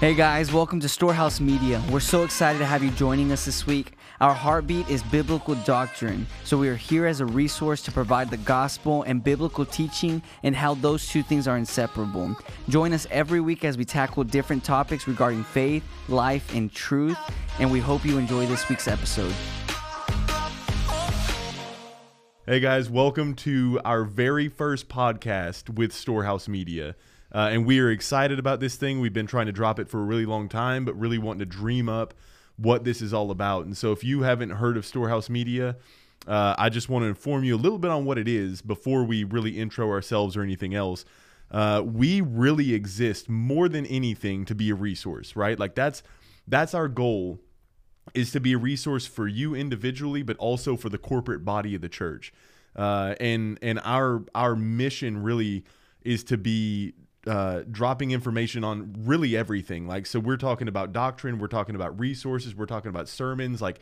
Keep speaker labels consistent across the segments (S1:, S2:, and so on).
S1: Hey guys, welcome to Storehouse Media. We're so excited to have you joining us this week. Our heartbeat is biblical doctrine, so we are here as a resource to provide the gospel and biblical teaching and how those two things are inseparable. Join us every week as we tackle different topics regarding faith, life, and truth, and we hope you enjoy this week's episode.
S2: Hey guys, welcome to our very first podcast with Storehouse Media. Uh, and we are excited about this thing. We've been trying to drop it for a really long time, but really wanting to dream up what this is all about. And so, if you haven't heard of Storehouse Media, uh, I just want to inform you a little bit on what it is before we really intro ourselves or anything else. Uh, we really exist more than anything to be a resource, right? Like that's that's our goal is to be a resource for you individually, but also for the corporate body of the church. Uh, and and our our mission really is to be uh, dropping information on really everything. Like, so we're talking about doctrine, we're talking about resources, we're talking about sermons, like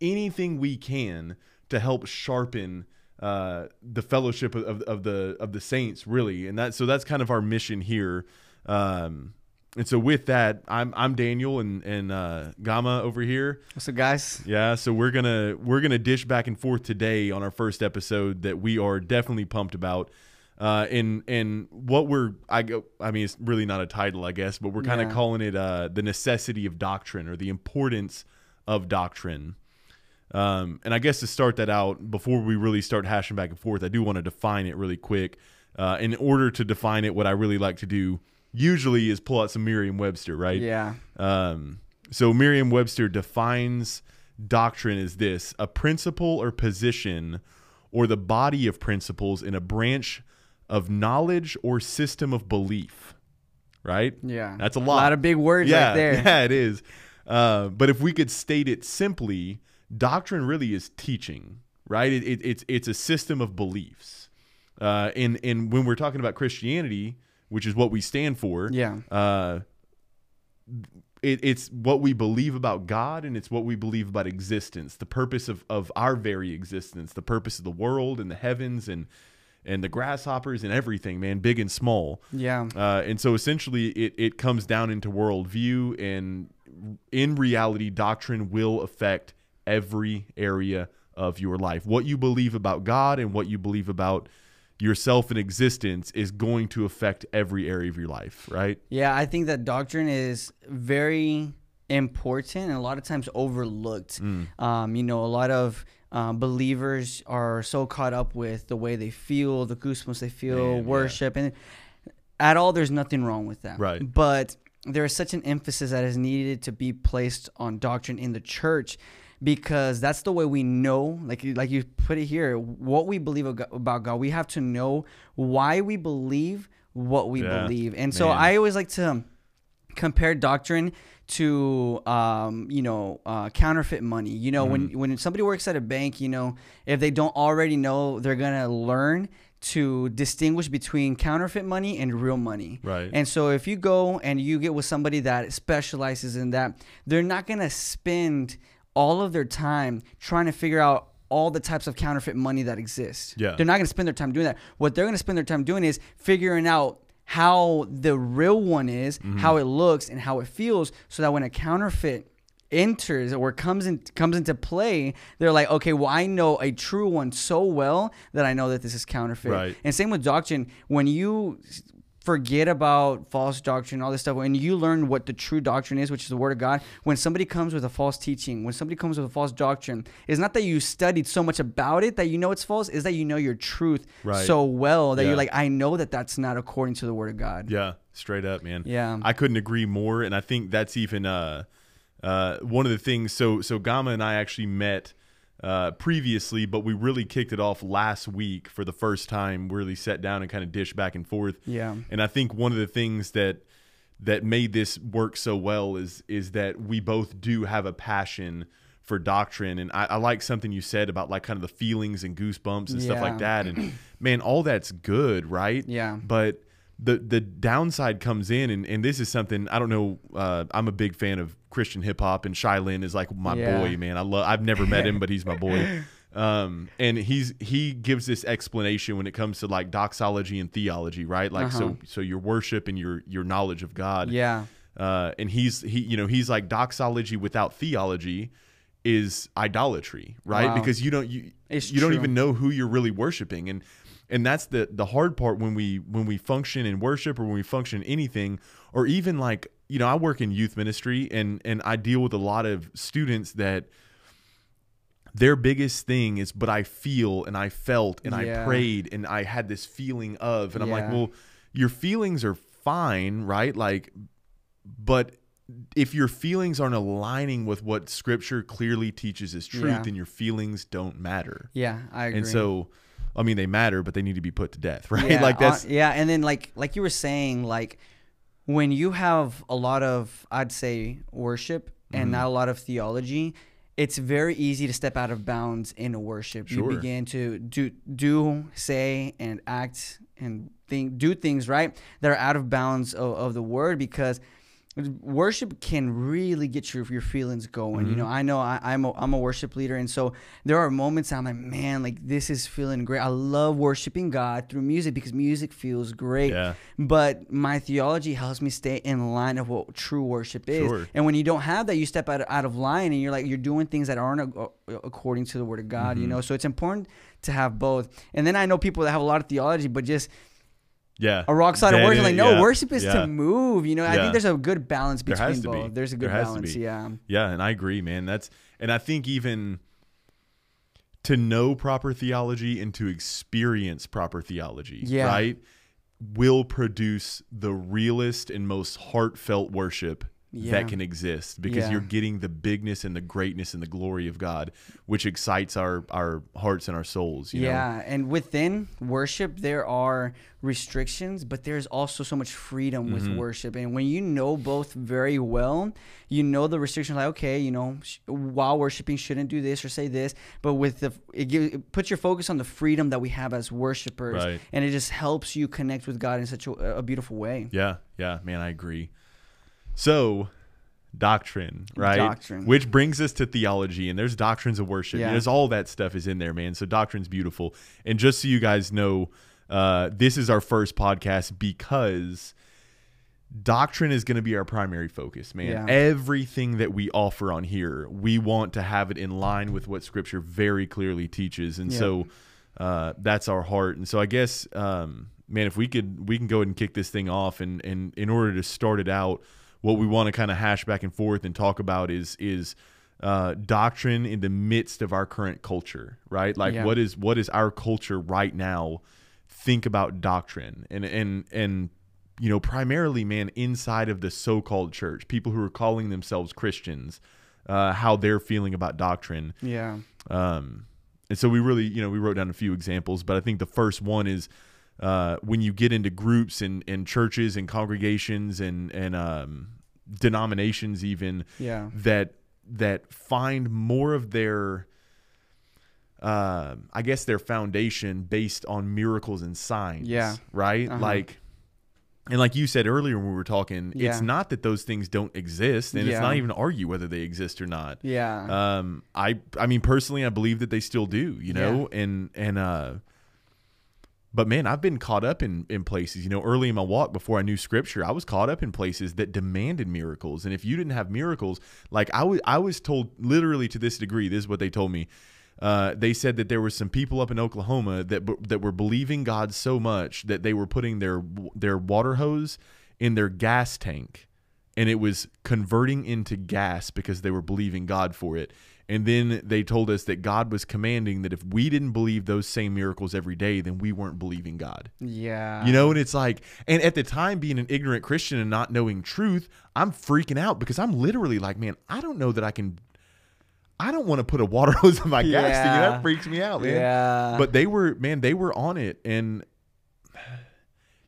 S2: anything we can to help sharpen uh, the fellowship of, of, of the of the saints, really. And that so that's kind of our mission here. Um, and so with that, I'm I'm Daniel and and uh, Gama over here.
S1: What's up, guys?
S2: Yeah, so we're gonna we're gonna dish back and forth today on our first episode that we are definitely pumped about. Uh, and and what we're I go I mean it's really not a title I guess, but we're kind of
S1: Yeah.
S2: calling it uh, the necessity of doctrine or the importance of doctrine. Um, and I guess to start that out before we really start hashing back and forth, I do want to define it really quick. Uh, in order to define it, what I really like to do usually is pull out some Merriam-Webster, right?
S1: Yeah.
S2: Um, so Merriam Webster defines doctrine as this a principle or position or the body of principles in a branch of knowledge or system of belief. Right?
S1: Yeah.
S2: That's a
S1: A
S2: lot.
S1: lot of big words
S2: yeah,
S1: right there.
S2: Yeah, it is. Uh, but if we could state it simply, doctrine really is teaching, right? It, it, it's it's a system of beliefs. Uh, and and when we're talking about Christianity, which is what we stand for,
S1: Yeah.
S2: uh, it, it's what we believe about God and it's what we believe about existence, the purpose of, of our very existence, the purpose of the world and the heavens and and the grasshoppers and everything, man, big and small.
S1: Yeah.
S2: Uh, and so essentially, it, it comes down into worldview, and in reality, doctrine will affect every area of your life. What you believe about God and what you believe about yourself and existence is going to affect every area of your life, right?
S1: Yeah, I think that doctrine is very important and a lot of times overlooked.
S2: Mm.
S1: Um, you know, a lot of um, believers are so caught up with the way they feel, the goosebumps they feel,
S2: Man, yeah.
S1: worship, and at all, there's nothing wrong with that.
S2: Right.
S1: But there is such an emphasis that is needed to be placed on doctrine in the church because that's the way we know like you- like you put it here what we believe about God we have to know why we believe what we
S2: Yeah,
S1: believe and so. I always like to compare doctrine to um, you know uh, counterfeit money you know when
S2: Mm-hmm.
S1: when somebody works at a bank you know if they don't already know they're gonna learn to distinguish between counterfeit money and real money
S2: Right.
S1: and so if you go and you get with somebody that specializes in that they're not gonna spend all of their time trying to figure out all the types of counterfeit money that exist
S2: Yeah.
S1: they're not gonna spend their time doing that what they're gonna spend their time doing is figuring out how the real one is,
S2: Mm-hmm.
S1: how it looks, and how it feels, so that when a counterfeit enters or comes in comes into play, they're like, okay, well, I know a true one so well that I know that this is counterfeit.
S2: Right.
S1: And same with doctrine. When you forget about false doctrine, all this stuff, when you learn what the true doctrine is, which is the word of God, when somebody comes with a false teaching, when somebody comes with a false doctrine, it's not that you studied so much about it that you know it's false, is that you know your truth
S2: Right.
S1: so well that
S2: Yeah.
S1: you're like, I know that that's not according to the word of God.
S2: Yeah, straight up, man.
S1: Yeah.
S2: I couldn't agree more, and I think that's even uh, uh, one of the things. So, so Gama and I actually met uh, previously, but we really kicked it off last week for the first time. Really sat down and kind of dish back and forth.
S1: Yeah.
S2: And I think one of the things that that made this work so well is is that we both do have a passion for doctrine and I, I like something you said about like kind of the feelings and goosebumps and stuff like that and man all that's good right
S1: Yeah.
S2: but the the downside comes in and, and this is something I don't know uh, I'm a big fan of Christian hip hop and Shai Linne is like my
S1: Yeah.
S2: boy man I love I've never met him but he's my boy um, and he's he gives this explanation when it comes to like doxology and theology right like
S1: Uh-huh.
S2: so so your worship and your your knowledge of God
S1: Yeah.
S2: uh, and he's he you know he's like doxology without theology is idolatry, right?
S1: Wow.
S2: Because you don't you
S1: It's
S2: you don't even know who you're really worshiping, and and that's the the hard part when we when we function in worship or when we function in anything, or even like you know I work in youth ministry and and I deal with a lot of students that their biggest thing is but I feel and I felt and I prayed and I had this feeling of and I'm like well your feelings are fine right like but if your feelings aren't aligning with what scripture clearly teaches as truth
S1: Yeah.
S2: then your feelings don't matter
S1: Yeah, I agree.
S2: and so I mean they matter but they need to be put to death right
S1: yeah,
S2: like that's
S1: uh, yeah, and then like like you were saying, like when you have a lot of I'd say worship
S2: Mm-hmm.
S1: and not a lot of theology, it's very easy to step out of bounds in a worship.
S2: Sure.
S1: You begin to do do say and act and think do things right that are out of bounds of, of the word because worship can really get your your feelings going.
S2: Mm-hmm.
S1: You know, I know I, I'm a, I'm a worship leader, and so there are moments I'm like, man, like this is feeling great. I love worshiping God through music because music feels great.
S2: Yeah.
S1: But my theology helps me stay in line of what true worship is.
S2: Sure.
S1: And when you don't have that, you step out out of line, and you're like you're doing things that aren't a- according to the Word of God.
S2: Mm-hmm.
S1: You know, so it's important to have both. And then I know people that have a lot of theology, but just
S2: yeah
S1: a rock solid worship. Like no,
S2: yeah,
S1: worship is
S2: yeah.
S1: to move. You know, I think there's a good balance between There
S2: has to be.
S1: There's a good
S2: There has to
S1: balance. Yeah.
S2: Yeah, and I agree, man. That's and I think even to know proper theology and to experience proper theology,
S1: Yeah.
S2: right, will produce the realest and most heartfelt worship
S1: Yeah.
S2: that can exist because
S1: Yeah.
S2: you're getting the bigness and the greatness and the glory of God, which excites our our hearts and our souls. You know?
S1: yeah, and within worship there are restrictions, but there's also so much freedom with
S2: Mm-hmm.
S1: worship. And when you know both very well, you know the restrictions. Like, okay, you know, sh- while worshiping, shouldn't do this or say this. But with the, it, gives, it puts your focus on the freedom that we have as worshipers,
S2: Right.
S1: and it just helps you connect with God in such a, a beautiful way.
S2: Yeah, yeah, man, I agree. So, doctrine, right?
S1: Doctrine.
S2: Which brings us to theology, and there's doctrines of worship.
S1: Yeah.
S2: And there's all that stuff is in there, man. So doctrine's beautiful. And just so you guys know, uh, this is our first podcast because doctrine is going to be our primary focus, man.
S1: Yeah.
S2: Everything that we offer on here, we want to have it in line with what Scripture very clearly teaches, and
S1: Yeah.
S2: so uh, that's our heart. And so I guess, um, man, if we could, we can go ahead and kick this thing off, and and in order to start it out, what we want to kind of hash back and forth and talk about is is uh, doctrine in the midst of our current culture, right? Like
S1: Yeah.
S2: what is what is our culture right now? Think about doctrine and and and you know primarily, man, inside of the so-called church, people who are calling themselves Christians, uh, how they're feeling about doctrine.
S1: Yeah.
S2: Um, and so we really, you know, we wrote down a few examples, but I think the first one is uh, when you get into groups and, and churches and congregations and and um, denominations, even
S1: Yeah.
S2: that that find more of their, uh, I guess, their foundation based on miracles and signs.
S1: Yeah.
S2: Right.
S1: Uh-huh.
S2: Like. And like you said earlier when we were talking,
S1: Yeah.
S2: it's not that those things don't exist, and it's not even argue whether they exist or not
S1: Yeah.
S2: um i i mean personally i believe that they still do you know and and uh but man i've been caught up in in places you know early in my walk before i knew scripture i was caught up in places that demanded miracles. And if you didn't have miracles like i was i was told literally to this degree this is what they told me. Uh, they said that there were some people up in Oklahoma that that were believing God so much that they were putting their their water hose in their gas tank. And it was converting into gas because they were believing God for it. And then they told us that God was commanding that if we didn't believe those same miracles every day, then we weren't believing God.
S1: yeah.
S2: You know, and it's like, and at the time, being an ignorant Christian and not knowing truth, I'm freaking out because I'm literally like, man, I don't know that I can. I don't want to put a water hose in my gas tank.
S1: Yeah.
S2: That freaks me out, man.
S1: Yeah.
S2: But they were, man, they were on it, and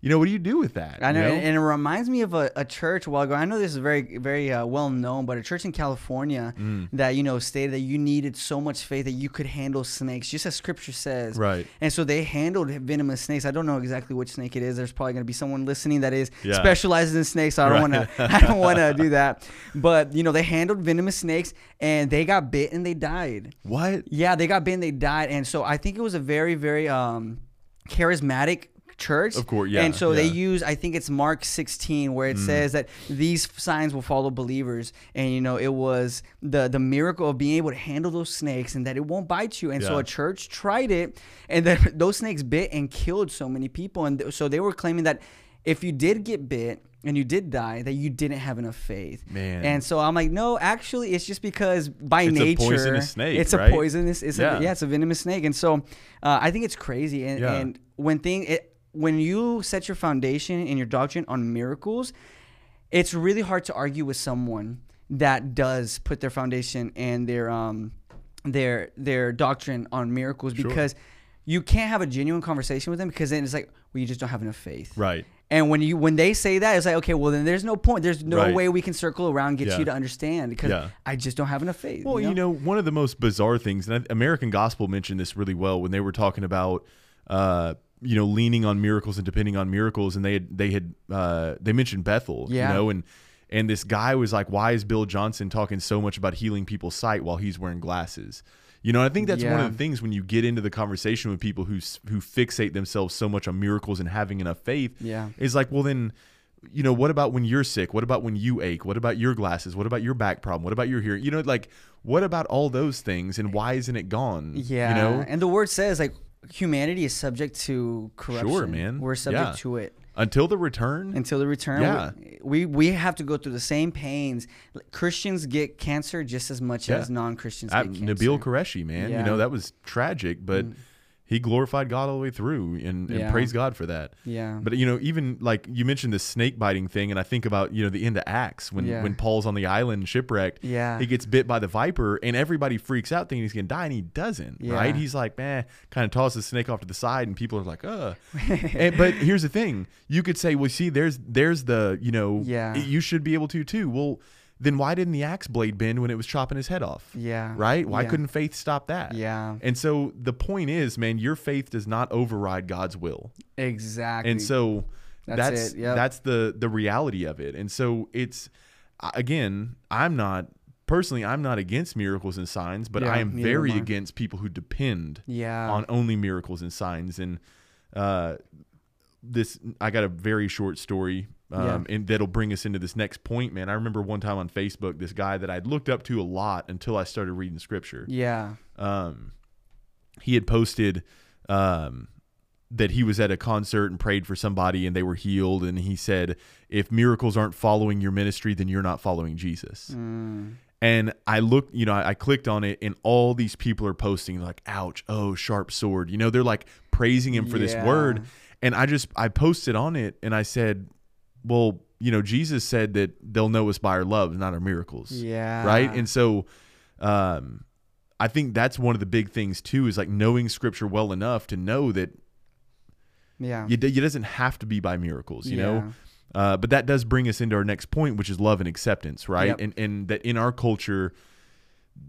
S2: you know, what do you do with that?
S1: I know,
S2: you
S1: And, and it reminds me of a, a church a while ago. I know this is very, very uh, well known, but a church in California
S2: Mm.
S1: that you know stated that you needed so much faith that you could handle snakes, just as Scripture says.
S2: Right.
S1: And so they handled venomous snakes. I don't know exactly which snake it is. There's probably going to be someone listening that is
S2: Yeah.
S1: specializes in snakes. So I don't
S2: Right.
S1: want to. I don't want to do that. But you know, they handled venomous snakes, and they got bit and they died.
S2: What?
S1: Yeah, they got bit and they died. And so I think it was a very, very um, charismatic church.
S2: Of course, yeah,
S1: And so they
S2: yeah. Mm.
S1: use, I think it's Mark 16, where it says that these signs will follow believers, and you know it was the the miracle of being able to handle those snakes and that it won't bite you. And so a church tried it, and then those snakes bit and killed so many people. And th- so they were claiming that if you did get bit and you did die, that you didn't have enough faith.
S2: Man.
S1: And so I'm like, no, actually, it's just because by
S2: It's a
S1: nature,
S2: poisonous snake,
S1: it's
S2: right?
S1: a poisonous. It's
S2: Yeah.
S1: a, yeah, it's a venomous snake. And so uh, I think it's crazy. And,
S2: Yeah.
S1: and when thing it, when you set your foundation and your doctrine on miracles, it's really hard to argue with someone that does put their foundation and their um their their doctrine on miracles
S2: Sure.
S1: because you can't have a genuine conversation with them because then it's like well you just don't have enough faith
S2: Right.
S1: and when you when they say that it's like okay well then there's no point there's no
S2: Right.
S1: way we can circle around and get
S2: Yeah.
S1: you to understand because
S2: Yeah.
S1: i just don't have enough faith
S2: Well, you know, one of the most bizarre things, and American Gospel mentioned this really well when they were talking about, uh, you know, leaning on miracles and depending on miracles, and they had they had uh, they mentioned Bethel,
S1: Yeah.
S2: you know, and and this guy was like, why is Bill Johnson talking so much about healing people's sight while he's wearing glasses? You know, I think that's one of the things when you get into the conversation with people who who fixate themselves so much on miracles and having enough faith.
S1: Yeah.
S2: is like, well, then you know, what about when you're sick? What about when you ache? What about your glasses? What about your back problem? What about your hearing? You know, like what about all those things and why isn't it gone?
S1: yeah
S2: You know?
S1: and the word says like humanity is subject to corruption Sure,
S2: man.
S1: we're subject
S2: Yeah.
S1: to it
S2: Until the return.
S1: until the return.
S2: Yeah.
S1: We, we have to go through the same pains. Christians get cancer just as much
S2: Yeah.
S1: as non-Christians get cancer.
S2: Nabil Qureshi, man, you
S1: Yeah. Mm.
S2: know that was tragic, but he glorified God all the way through, and, and
S1: Yeah.
S2: praise God for that.
S1: Yeah.
S2: But you know, even like you mentioned the snake biting thing, and I think about you know the end of Acts when
S1: Yeah.
S2: when Paul's on the island shipwrecked.
S1: Yeah.
S2: he gets bit by the viper, and everybody freaks out thinking he's gonna die, and he doesn't.
S1: Yeah.
S2: Right? He's like, man, kind of tosses the snake off to the side, and people are like, uh. and, but here's the thing: you could say, well, see, there's there's the you know,
S1: Yeah.
S2: you should be able to too. Well. Then why didn't the axe blade bend when it was chopping his head off?
S1: Yeah.
S2: Right? Why
S1: Yeah.
S2: couldn't faith stop that?
S1: Yeah.
S2: And so the point is, man, your faith does not override God's will.
S1: Exactly.
S2: And so
S1: That's
S2: that's
S1: it, yep.
S2: that's the the reality of it. And so it's again, I'm not personally I'm not against miracles and signs, but
S1: Yeah,
S2: I am very
S1: am I.
S2: against people who depend
S1: yeah.
S2: on only miracles and signs and uh this I got a very short story um, and that'll bring us into this next point, man. I remember one time on Facebook, this guy that I'd looked up to a lot until I started reading scripture
S1: yeah.
S2: um, he had posted um, that he was at a concert and prayed for somebody and they were healed. And he said, if miracles aren't following your ministry, then you're not following Jesus.
S1: Mm.
S2: And I looked, you know, I, I clicked on it and all these people are posting like, ouch, oh, sharp sword. You know, they're like praising him for this word. And I just, I posted on it and I said, well, you know, Jesus said that they'll know us by our love, not our miracles
S1: Yeah.
S2: right and so um i think that's one of the big things too is like knowing scripture well enough to know that
S1: Yeah.
S2: it, it doesn't have to be by miracles you know uh, but that does bring us into our next point which is love and acceptance right
S1: Yep.
S2: and and that in our culture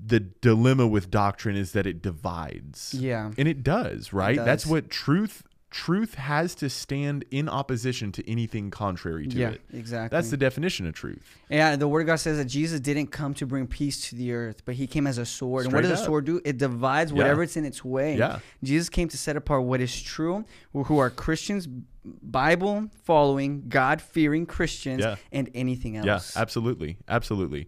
S2: the dilemma with doctrine is that it divides
S1: Yeah.
S2: and it does right that's
S1: does.
S2: what truth truth has to stand in opposition to anything contrary to
S1: Yeah.
S2: it
S1: Exactly.
S2: that's the definition of truth
S1: Yeah, the word of God says that Jesus didn't come to bring peace to the earth, but he came as a sword. and what
S2: Straight
S1: does a sword do? It divides
S2: Yeah.
S1: whatever it's in its way.
S2: Yeah.
S1: Jesus came to set apart what is true, who who are Christians, Bible following, God fearing Christians,
S2: Yeah.
S1: and anything else.
S2: Yeah, absolutely, absolutely.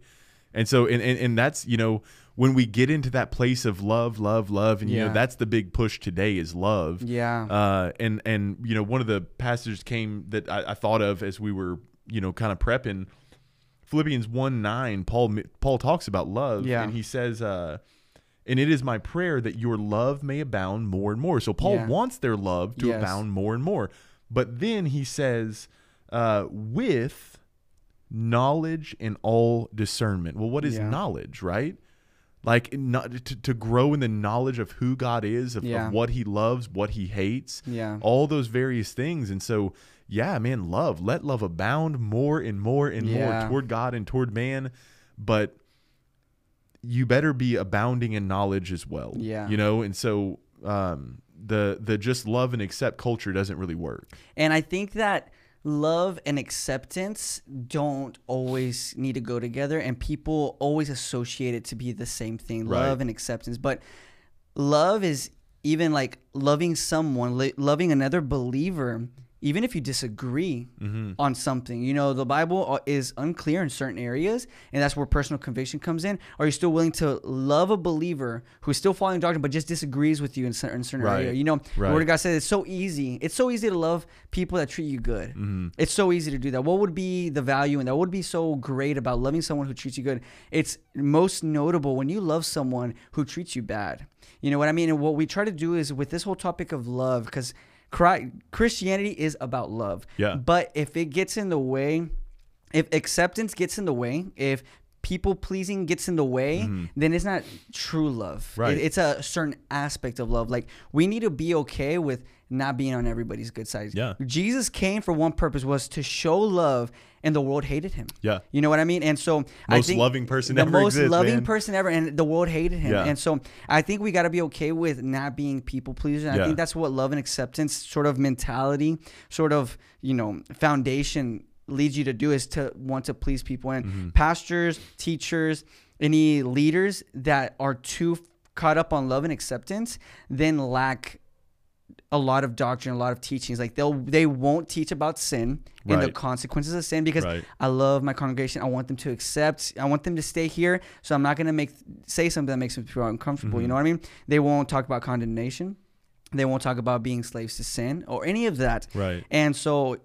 S2: And so, and, and and that's you know when we get into that place of love, love, love, and you know that's the big push today is love.
S1: Yeah.
S2: Uh, and and you know one of the passages came that I, I thought of as we were you know kind of prepping. Philippians one nine, Paul Paul talks about love,
S1: Yeah.
S2: and he says, uh, "And it is my prayer that your love may abound more and more." So Paul
S1: Yeah.
S2: wants their love to
S1: Yes.
S2: abound more and more, but then he says, uh, "With knowledge and all discernment." Well, what is
S1: Yeah.
S2: knowledge, right? Like not to, to grow in the knowledge of who God is, of,
S1: Yeah.
S2: of what He loves, what He hates,
S1: Yeah.
S2: all those various things. And so, yeah, man, love. Let love abound more and more and
S1: Yeah.
S2: more toward God and toward man. But you better be abounding in knowledge as well.
S1: Yeah.
S2: You know, and so um the the just love and accept culture doesn't really work.
S1: And I think that love and acceptance don't always need to go together, and people always associate it to be the same thing
S2: Right.
S1: love and acceptance. But love is even like loving someone, li- loving another believer, even if you disagree
S2: Mm-hmm.
S1: on something. You know, the Bible uh, is unclear in certain areas, and that's where personal conviction comes in. Are you still willing to love a believer who's still following doctrine but just disagrees with you in certain, certain
S2: Right.
S1: area? You know, the Word of God says it's so easy. It's so easy to love people that treat you good.
S2: Mm-hmm.
S1: It's so easy to do that. What would be the value and that? Would be so great about loving someone who treats you good? It's most notable when you love someone who treats you bad. You know what I mean? And what we try to do is with this whole topic of love, because Christianity is about love.
S2: Yeah.
S1: But if it gets in the way, if acceptance gets in the way, if people pleasing gets in the way, mm-hmm. then it's not true love.
S2: Right.
S1: It- it's a certain aspect of love. Like we need to be okay with not being on everybody's good side.
S2: Yeah.
S1: Jesus came for one purpose was to show love and the world hated him.
S2: Yeah.
S1: You know what I mean? And so I
S2: Most
S1: think
S2: loving person
S1: the
S2: ever
S1: most
S2: exists,
S1: loving
S2: man.
S1: person ever, and the world hated him.
S2: Yeah.
S1: And so I think we got to be okay with not being people pleasers. And
S2: Yeah.
S1: I think that's what love and acceptance sort of mentality, sort of you know foundation leads you to do is to want to please people. And
S2: Mm-hmm.
S1: pastors, teachers, any leaders that are too caught up on love and acceptance, then lack a lot of doctrine, a lot of teachings. Like they'll they won't teach about sin and the consequences of sin because
S2: Right.
S1: I love my congregation. I want them to accept. I want them to stay here. So I'm not gonna make say something that makes them feel uncomfortable.
S2: Mm-hmm.
S1: You know what I mean? They won't talk about condemnation. They won't talk about being slaves to sin or any of that.
S2: Right.
S1: And so,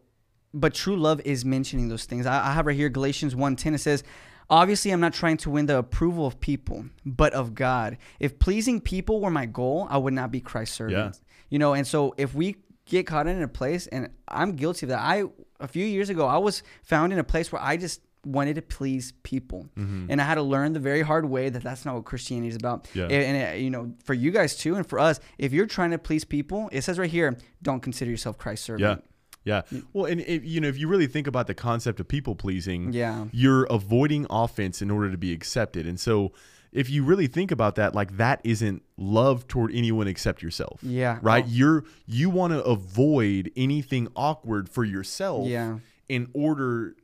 S1: but true love is mentioning those things. I, I have right here Galatians 1.10. It says, Obviously, I'm not trying to win the approval of people, but of God. If pleasing people were my goal, I would not be Christ's servant. You know, and so if we get caught in a place, and I'm guilty of that. I a few years ago, I was found in a place where I just wanted to please people,
S2: Mm-hmm.
S1: and I had to learn the very hard way that that's not what Christianity is about.
S2: Yeah.
S1: And, and, you know, for you guys too, and for us, if you're trying to please people, it says right here, don't consider yourself Christ's servant.
S2: Yeah. Yeah. Well, and if, you know, if you really think about the concept of people pleasing,
S1: Yeah.
S2: you're avoiding offense in order to be accepted. And so if you really think about that, like that isn't love toward anyone except yourself.
S1: Yeah.
S2: Right?
S1: Oh.
S2: You're you want to avoid anything awkward for yourself
S1: Yeah.
S2: in order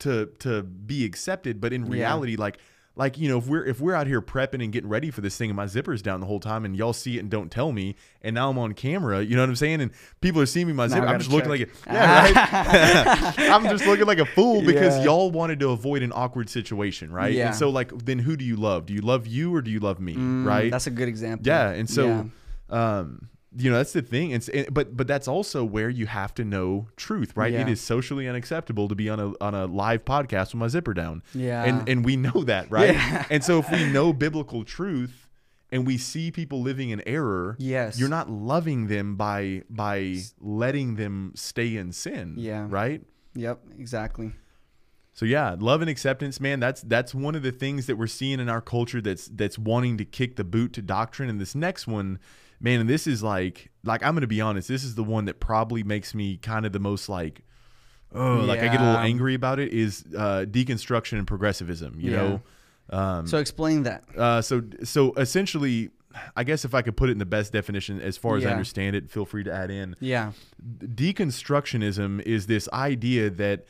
S2: to to be accepted, but in
S1: Yeah.
S2: reality like like you know if we're if we're out here prepping and getting ready for this thing and my zipper's down the whole time and y'all see it and don't tell me and now I'm on camera you know what I'm saying and people are seeing me my
S1: Now
S2: zipper I'm just looking like a, yeah right I'm just looking like a fool because
S1: Yeah.
S2: y'all wanted to avoid an awkward situation right
S1: Yeah.
S2: and so like then who do you love do you love you or do you love me
S1: Mm,
S2: right
S1: That's a good example.
S2: yeah, and so,
S1: Yeah.
S2: um, you know, that's the thing. And, but but that's also where you have to know truth, right? It
S1: Yeah.
S2: is socially unacceptable to be on a on a live podcast with my zipper down.
S1: Yeah.
S2: and and we know that, right?
S1: Yeah.
S2: And so if we know biblical truth. And we see people living in error.
S1: Yes.
S2: you're not loving them by by letting them stay in sin.
S1: Yeah.
S2: right.
S1: Yep. Exactly.
S2: So yeah, love and acceptance, man. That's that's one of the things that we're seeing in our culture that's that's wanting to kick the boot to doctrine. And this next one, man, and this is like like I'm gonna be honest, this is the one that probably makes me kind of the most like oh like I get a little angry about it is uh deconstruction and progressivism, you
S1: Yeah.
S2: know? Um
S1: So explain that.
S2: uh so so essentially I guess if I could put it in the best definition as far as I understand it, feel free to add in
S1: Yeah.
S2: deconstructionism is this idea that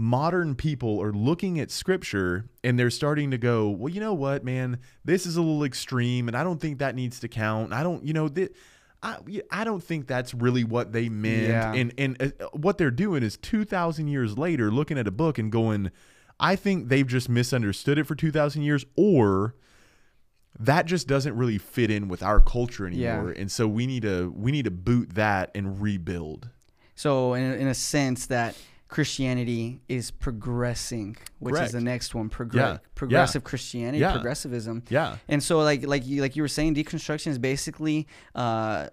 S2: modern people are looking at scripture and they're starting to go, well, you know what, man, this is a little extreme, and I don't think that needs to count. I don't, you know, that. I, I don't think that's really what they meant,
S1: Yeah.
S2: and and uh, what they're doing is two thousand years later, looking at a book and going, I think they've just misunderstood it for two thousand years, or that just doesn't really fit in with our culture
S1: Yeah.
S2: anymore, and so we need to we need to boot that and rebuild.
S1: So in, in a sense that Christianity is progressing, which
S2: Correct.
S1: is the next one. Progr-
S2: Yeah.
S1: Progressive Christianity,
S2: Yeah.
S1: progressivism.
S2: Yeah.
S1: And so like like you like you were saying, deconstruction is basically uh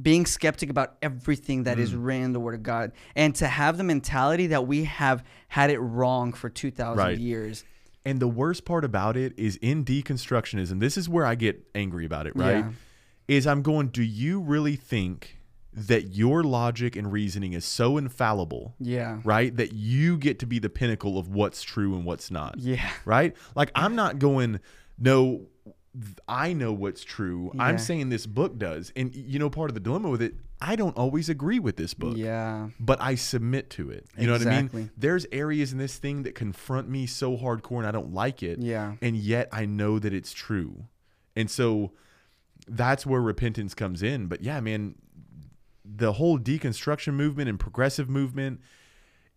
S1: being skeptic about everything that
S2: Mm.
S1: is written in the Word of God, and to have the mentality that we have had it wrong for two thousand
S2: Right.
S1: years.
S2: And the worst part about it is in deconstructionism, this is where I get angry about it, right?
S1: Yeah.
S2: Is I'm going, do you really think that your logic and reasoning is so infallible,
S1: Yeah.
S2: right? That you get to be the pinnacle of what's true and what's not,
S1: Yeah.
S2: right? Like, I'm not going, no, I know what's true. I'm saying this book does. And, you know, part of the dilemma with it, I don't always agree with this book
S1: Yeah.
S2: but I submit to it. You know what I mean? There's areas in this thing that confront me so hardcore and I don't like it.
S1: Yeah.
S2: And yet I know that it's true. And so that's where repentance comes in. But yeah, man, the whole deconstruction movement and progressive movement,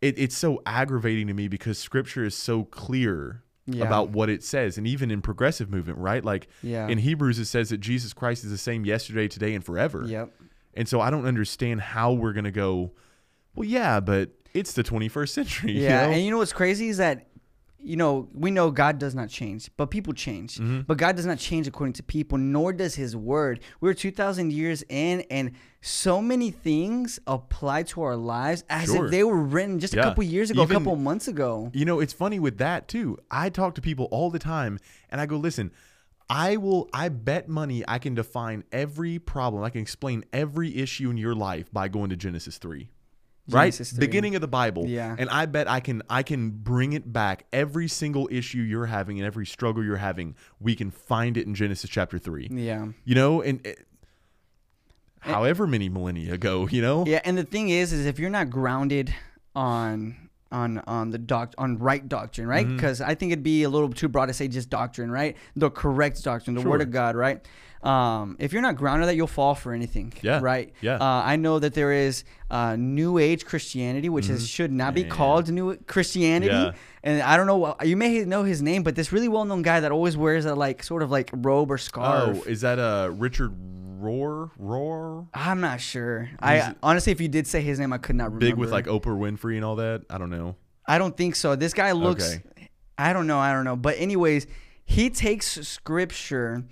S2: it, it's so aggravating to me because scripture is so clear
S1: Yeah.
S2: about what it says. And even in progressive movement, right? Like
S1: Yeah.
S2: in Hebrews, it says that Jesus Christ is the same yesterday, today, and forever.
S1: Yep.
S2: And so I don't understand how we're going to go, well, yeah, but it's the 21st century. you
S1: Yeah,
S2: know?
S1: and you know what's crazy is that you know we know God does not change, but people change.
S2: Mm-hmm.
S1: But God does not change according to people, nor does His word. We're two thousand years in, and so many things apply to our lives as
S2: Sure.
S1: if they were written just a couple years ago,
S2: Even-
S1: a couple months ago.
S2: You know, it's funny with that too. I talk to people all the time and I go, listen, I will, I bet money I can define every problem. I can explain every issue in your life by going to Genesis 3. Right?
S1: Genesis 3.
S2: Beginning of the Bible.
S1: Yeah.
S2: And I bet I can I can bring it back. Every single issue you're having and every struggle you're having, we can find it in Genesis chapter 3.
S1: Yeah.
S2: You know, and it, however many millennia ago, you know?
S1: Yeah, and the thing is, is if you're not grounded on on on the doc on right doctrine, right?
S2: Mm-hmm.
S1: Because I think it'd be a little too broad to say just doctrine, right? The correct doctrine, the word of God, right? Um, if you're not grounded, that you'll fall for anything,
S2: Yeah,
S1: right?
S2: yeah.
S1: Uh, I know that there is uh, New Age Christianity, which is, should not be
S2: Mm-hmm. Yeah.
S1: called New Christianity.
S2: Yeah.
S1: And I don't know, you may know his name, but this really well-known guy that always wears a like sort of like robe or scarf.
S2: Oh, is that uh Richard Rohr? Rohr?
S1: I'm not sure. I honestly, if you did say his name, I could not remember.
S2: Big with like Oprah Winfrey and all that? I don't know.
S1: I don't think so. This guy looks.
S2: Okay.
S1: I don't know. I don't know. But anyways, he takes scripture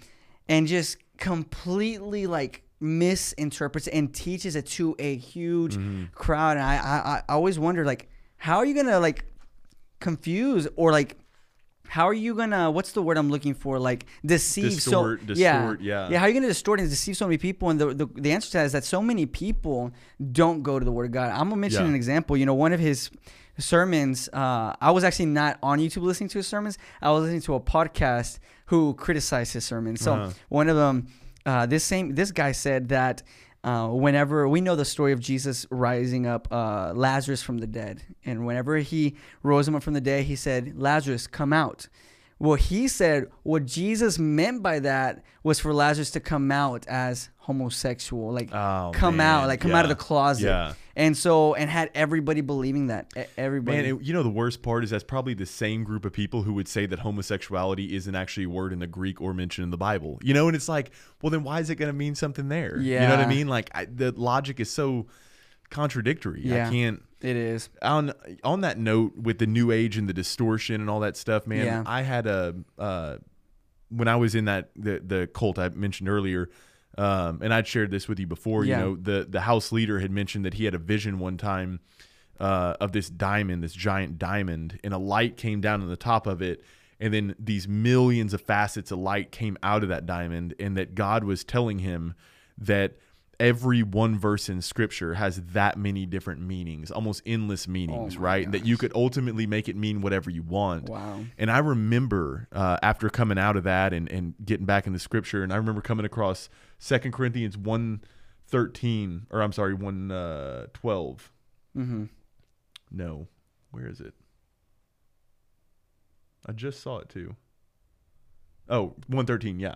S1: and just completely like misinterprets and teaches it to a huge
S2: Mm-hmm.
S1: crowd. And I, I, I always wonder like, how are you gonna like confuse or like. How are you gonna? What's the word I'm looking for? Like deceive.
S2: Distort-
S1: so
S2: distort, yeah.
S1: yeah. How are you gonna distort and deceive so many people? And the, the the answer to that is that so many people don't go to the Word of God. I'm gonna mention
S2: Yeah.
S1: an example. You know, one of his sermons. Uh, I was actually not on YouTube listening to his sermons. I was listening to a podcast who criticized his sermons. So
S2: Uh-huh.
S1: one of them, uh, this same this guy said that. Uh, whenever we know the story of Jesus rising up uh, Lazarus from the dead, and whenever he rose him up from the dead, he said, "Lazarus, come out." Well, he said what Jesus meant by that was for Lazarus to come out as homosexual, like
S2: Oh,
S1: come out, like come out of the closet.
S2: Yeah.
S1: And so, and had everybody believing that. Everybody.
S2: Man, it, you know the worst part is that's probably the same group of people who would say that homosexuality isn't actually a word in the Greek or mentioned in the Bible. You know, and it's like, well, then why is it going to mean something there? Yeah. You know what I mean? Like I, the logic is so contradictory.
S1: Yeah.
S2: I can't.
S1: it is.
S2: On on that note, with the new age and the distortion and all that stuff, man,
S1: Yeah.
S2: I had a uh, when I was in that the the cult I mentioned earlier. Um, and I'd shared this with you before.
S1: Yeah.
S2: You know, the the house leader had mentioned that he had a vision one time uh, of this diamond, this giant diamond, and a light came down on the top of it, and then these millions of facets of light came out of that diamond, and that God was telling him that every one verse in Scripture has that many different meanings, almost endless meanings,
S1: Oh
S2: right? That you could ultimately make it mean whatever you want.
S1: Wow.
S2: And I remember uh, after coming out of that and, and getting back in the scripture, and I remember coming across Second Corinthians 1 13, or I'm sorry, 1 uh, 12.
S1: Mm-hmm.
S2: No. Where is it? I just saw it too. Oh, 113, yeah.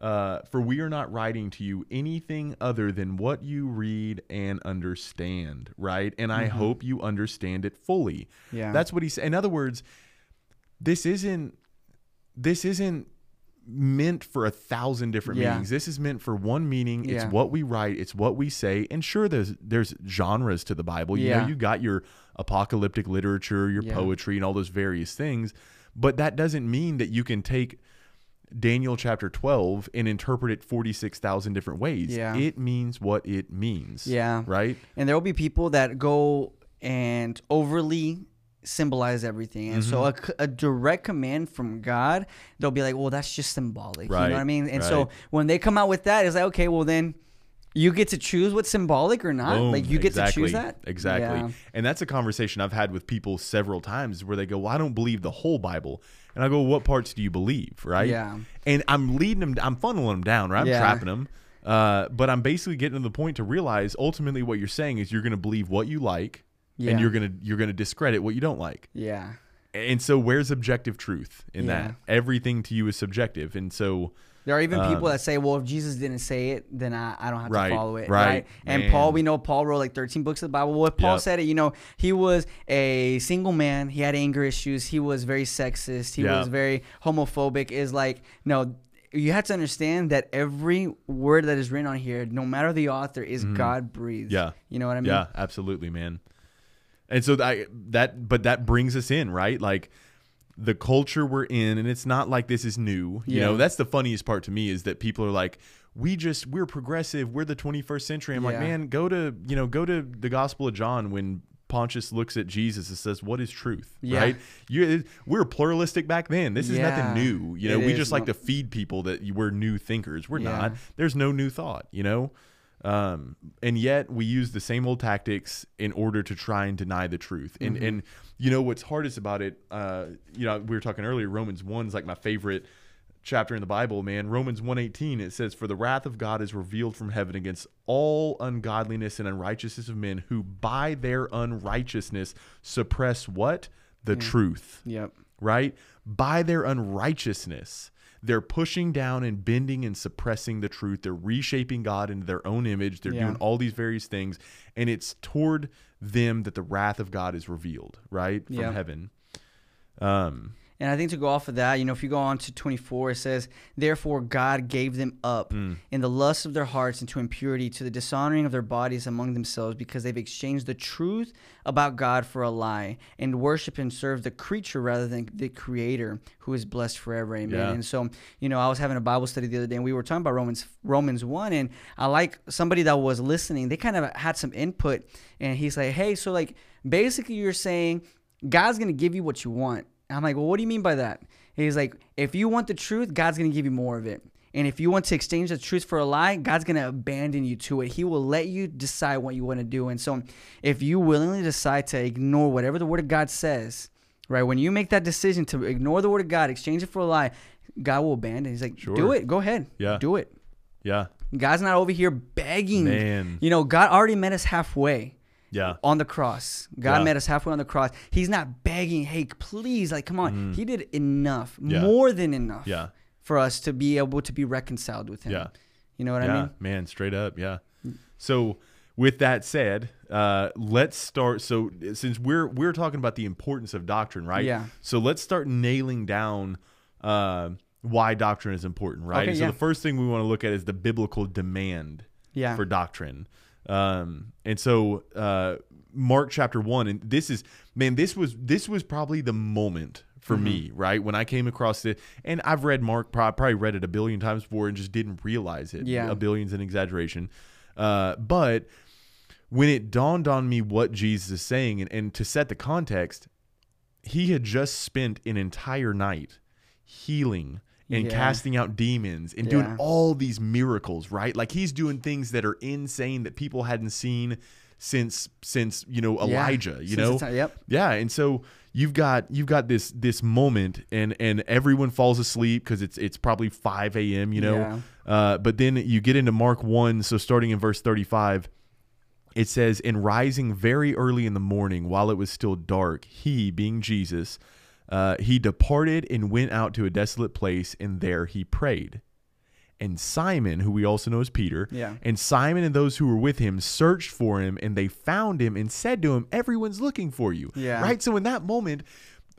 S2: Uh, for we are not writing to you anything other than what you read and understand, right? And I hope you understand it fully.
S1: Yeah.
S2: That's what he said. In other words, this isn't this isn't meant for a thousand different
S1: Yeah.
S2: meanings. This is meant for one meaning. It's what we write, it's what we say. And sure there's there's genres to the Bible. You
S1: Yeah.
S2: know, you got your apocalyptic literature, your
S1: Yeah.
S2: poetry and all those various things, but that doesn't mean that you can take Daniel chapter 12 and interpret it 46,000 different ways.
S1: Yeah.
S2: It means what it means.
S1: Yeah.
S2: Right?
S1: And there will be people that go and overly symbolize everything. And so
S2: Mm-hmm.
S1: a c- a, direct command from God, they'll be like, well, that's just symbolic.
S2: Right.
S1: You know what I mean? And so when they come out with that, it's like, okay, well, then you get to choose what's symbolic or not.
S2: Boom,
S1: like you get
S2: exactly,
S1: to choose that.
S2: Exactly.
S1: Yeah.
S2: And that's a conversation I've had with people several times where they go, Well, I don't believe the whole Bible. And I go, What parts do you believe? Right.
S1: Yeah.
S2: And I'm leading them, I'm funneling them down, right? I'm
S1: Yeah.
S2: trapping them. Uh, but I'm basically getting to the point to realize ultimately what you're saying is you're going to believe what you like
S1: Yeah.
S2: and you're going to you're going to discredit what you don't like.
S1: Yeah.
S2: And so where's objective truth in
S1: Yeah.
S2: that? Everything to you is subjective. And so
S1: There are even people
S2: Um,
S1: that say, well, if Jesus didn't say it, then I, I don't have
S2: Right,
S1: to follow it.
S2: right,
S1: Right. And
S2: man.
S1: Paul, we know Paul wrote like 13 books of the Bible. Well, if Paul
S2: Yep.
S1: said it, you know, he was a single man. He had anger issues. He was very sexist. He
S2: Yeah.
S1: was very homophobic. Is like, no, you have to understand that every word that is written on here, no matter the author, is God breathed.
S2: Yeah.
S1: You know what I mean?
S2: Yeah, absolutely, man. And so that that but that brings us in, right? Like the culture we're in and it's not like this is new. You
S1: Yeah.
S2: know, that's the funniest part to me is that people are like we just we're progressive, we're the 21st century. I'm like, man, go to, you know, go to the Gospel of John when Pontius looks at Jesus and says, "What is truth?"
S1: Yeah.
S2: Right? You, we are pluralistic back then. This is
S1: Yeah.
S2: nothing new. You know,
S1: It
S2: we just like to feed people that we're new thinkers. We're
S1: Yeah.
S2: not. There's no new thought. You know, um, and yet we use the same old tactics in order to try and deny the truth. And
S1: Mm-hmm.
S2: and you know what's hardest about it? Uh, you know, we were talking earlier. Romans one is like my favorite chapter in the Bible, man. Romans 1:18 it says for the wrath of God is revealed from heaven against all ungodliness and unrighteousness of men who by their unrighteousness suppress what? The truth
S1: Yep.
S2: right? By their unrighteousness, they're pushing down and bending and suppressing the truth. They're reshaping God into their own image. They're
S1: Yeah.
S2: doing all these various things. And it's toward them that the wrath of God is revealed, right? From heaven. Um,
S1: And I think to go off of that, you know, if you go on to 24, it says, Therefore God gave them up
S2: Mm.
S1: in the lust of their hearts into impurity to the dishonoring of their bodies among themselves because they've exchanged the truth about God for a lie and worship and serve the creature rather than the creator who is blessed forever. Amen.
S2: Yeah.
S1: And so, you know, I was having a Bible study the other day and we were talking about Romans Romans 1 and I like somebody that was listening, they kind of had some input and he's like, Hey, so like basically you're saying God's gonna give you what you want. I'm like, well, what do you mean by that? He's like, if you want the truth, God's gonna give you more of it. And if you want to exchange the truth for a lie, God's gonna abandon you to it. He will let you decide what you want to do. And so, if you willingly decide to ignore whatever the Word of God says, right? When you make that decision to ignore the Word of God, exchange it for a lie, God will abandon. He's like, do it. Go ahead.
S2: Yeah.
S1: Do it.
S2: yeah.
S1: God's not over here begging.
S2: Man.
S1: You know, God already met us halfway
S2: Yeah.
S1: on the cross. God
S2: Yeah.
S1: met us halfway on the cross. He's not begging, hey, please, like, come on. He did enough.
S2: Yeah.
S1: more than enough,
S2: Yeah.
S1: for us to be able to be reconciled with Him.
S2: Yeah.
S1: You know what
S2: yeah,
S1: I mean?
S2: man, straight up, yeah. So, with that said, uh, let's start. So, since we're we're talking about the importance of doctrine, right?
S1: Yeah.
S2: So let's start nailing down uh, why doctrine is important, right?
S1: Okay,
S2: so the first thing we want to look at is the biblical demand
S1: Yeah.
S2: for doctrine. Um, and so uh, Mark chapter one, and this is man, this was this was probably the moment for
S1: Mm-hmm.
S2: me, right? When I came across it, and I've read Mark, probably read it a billion times before, and just didn't realize it.
S1: Yeah.
S2: a billion's an exaggeration, uh, but when it dawned on me what Jesus is saying, and, and to set the context, he had just spent an entire night healing and
S1: Yeah.
S2: casting out demons and doing all these miracles, right? Like he's doing things that are insane that people hadn't seen since since you know
S1: Yeah.
S2: Elijah, you
S1: Since
S2: know.
S1: yep.
S2: Yeah, and so you've got you've got this this moment and and everyone falls asleep because it's it's probably 5 a.m you know
S1: Yeah.
S2: uh, but then you get into mark 1 so starting in verse 35 it says in rising very early in the morning while it was still dark he being jesus uh, he departed and went out to a desolate place and there he prayed and Simon, who we also know as Peter,
S1: Yeah.
S2: and Simon and those who were with him searched for him, and they found him and said to him, Everyone's looking for you.
S1: Yeah.
S2: Right? So in that moment,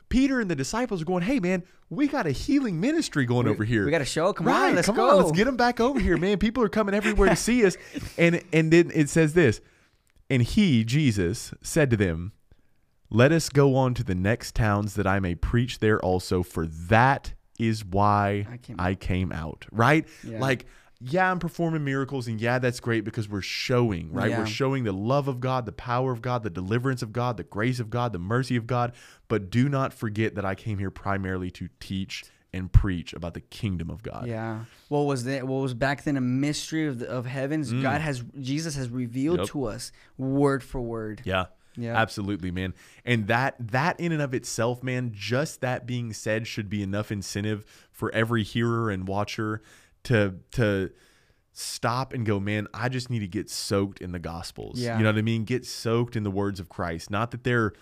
S2: Peter and the disciples are going, Hey, man, we got a healing ministry going over here.
S1: We got a show. Come
S2: right,
S1: on, let's
S2: come
S1: go.
S2: on, let's get them back over here, man. People are coming everywhere to see us. And and then it says this, and he, Jesus, said to them, Let us go on to the next towns that I may preach there also, for that is why
S1: I came
S2: I came out. Right?
S1: Yeah.
S2: Like, yeah, I'm performing miracles, and yeah, that's great because we're showing, right?
S1: Yeah.
S2: We're showing the love of God, the power of God, the deliverance of God, the grace of God, the mercy of God. But do not forget that I came here primarily to teach and preach about the kingdom of God.
S1: Yeah. What was that? What was back then a mystery of the, of heavens? God has Jesus has revealed
S2: Mm. Yep.
S1: to us word for word.
S2: Yeah.
S1: Yeah.
S2: Absolutely, man. And that that in and of itself, man, just that being said should be enough incentive for every hearer and watcher to to stop and go, man, I just need to get soaked in the gospels.
S1: Yeah.
S2: You know what I mean? Get soaked in the words of Christ. Not that they're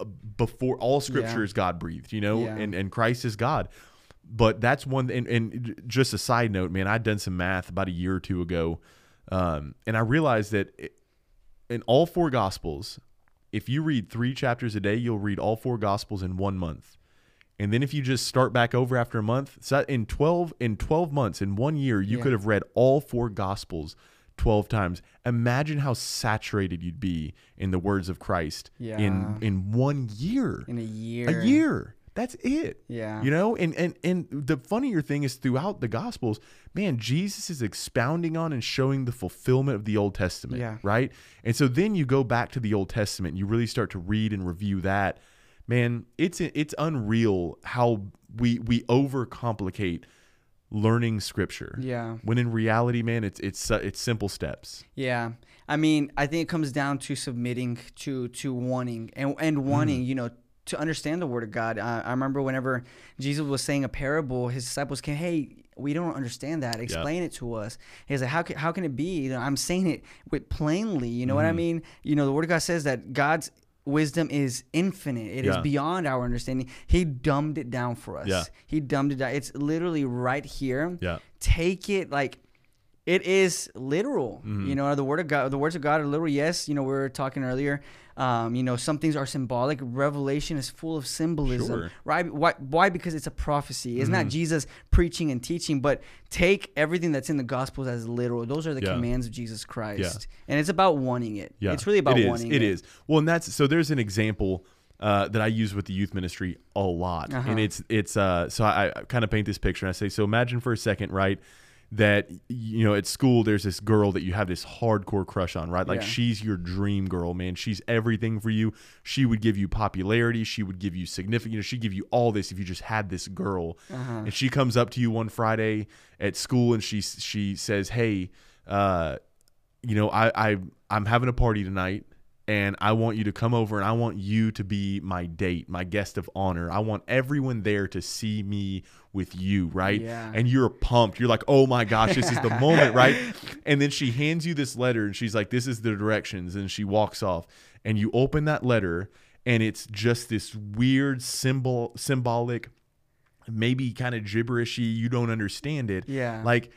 S2: uh, before all scripture
S1: Yeah.
S2: is God breathed, you know,
S1: Yeah.
S2: and, and Christ is God. but that's one. And, and just a side note, man, I'd done some math about a year or two ago, um, and I realized that it, in all four gospels, if you read three chapters a day, you'll read all four gospels in one month. And then if you just start back over after a month, so in 12 in 12 months in 1 year, you
S1: Yeah.
S2: could have read all four gospels 12 times. Imagine how saturated you'd be in the words of Christ
S1: Yeah.
S2: in in 1 year.
S1: In a year.
S2: A year. That's it.
S1: Yeah.
S2: You know, and and and the funnier thing is throughout the gospels, man, Jesus is expounding on and showing the fulfillment of the Old Testament,
S1: Yeah.
S2: right? And so then you go back to the Old Testament, and you really start to read and review that. Man, it's it's unreal how we we overcomplicate learning scripture.
S1: Yeah.
S2: When in reality, man, it's it's uh, it's simple steps.
S1: Yeah. I mean, I think it comes down to submitting to to wanting and and wanting,
S2: Mm.
S1: you know, to understand the word of God. Uh, I remember whenever Jesus was saying a parable, his disciples came, "Hey, we don't understand that. Explain it to us." He's like, "How can how can it be? You know, I'm saying it with plainly. You know what I
S2: Mm-hmm.
S1: mean? You know, the word of God says that God's wisdom is infinite. It is
S2: Yeah.
S1: beyond our understanding. He dumbed it down for us.
S2: Yeah.
S1: He dumbed it down. It's literally right here.
S2: Yeah.
S1: Take it like it is literal.
S2: Mm-hmm.
S1: You know, the word of God, the words of God are literal. Yes, you know, we were talking earlier. Um, you know, some things are symbolic. Revelation is full of symbolism,
S2: Sure.
S1: right? Why? Why? Because it's a prophecy. It's
S2: Mm-hmm.
S1: not Jesus preaching and teaching, but take everything that's in the Gospels as literal. Those are the
S2: Yeah.
S1: commands of Jesus Christ, and it's about wanting it.
S2: Yeah,
S1: it's really about
S2: it is.
S1: wanting
S2: it. It is. Well, and that's so. There's an example uh, that I use with the youth ministry a lot,
S1: Uh-huh.
S2: and it's it's. Uh, so I, I kind of paint this picture, and I say, so imagine for a second, right? That you know, at school, there's this girl that you have this hardcore crush on, right? Like
S1: Yeah.
S2: she's your dream girl, man. She's everything for you. She would give you popularity. She would give you significant. You know, she'd give you all this if you just had this girl.
S1: Uh-huh.
S2: And she comes up to you one Friday at school, and she she says, "Hey, uh, you know, I, I I'm having a party tonight and I want you to come over and I want you to be my date, my guest of honor. I want everyone there to see me with you, right?
S1: Yeah.
S2: And you're pumped. You're like, "Oh my gosh, this is the moment," right? And then she hands you this letter and she's like, "This is the directions." And she walks off and you open that letter and it's just this weird symbol symbolic maybe kind of gibberishy, you don't understand it.
S1: Yeah.
S2: Like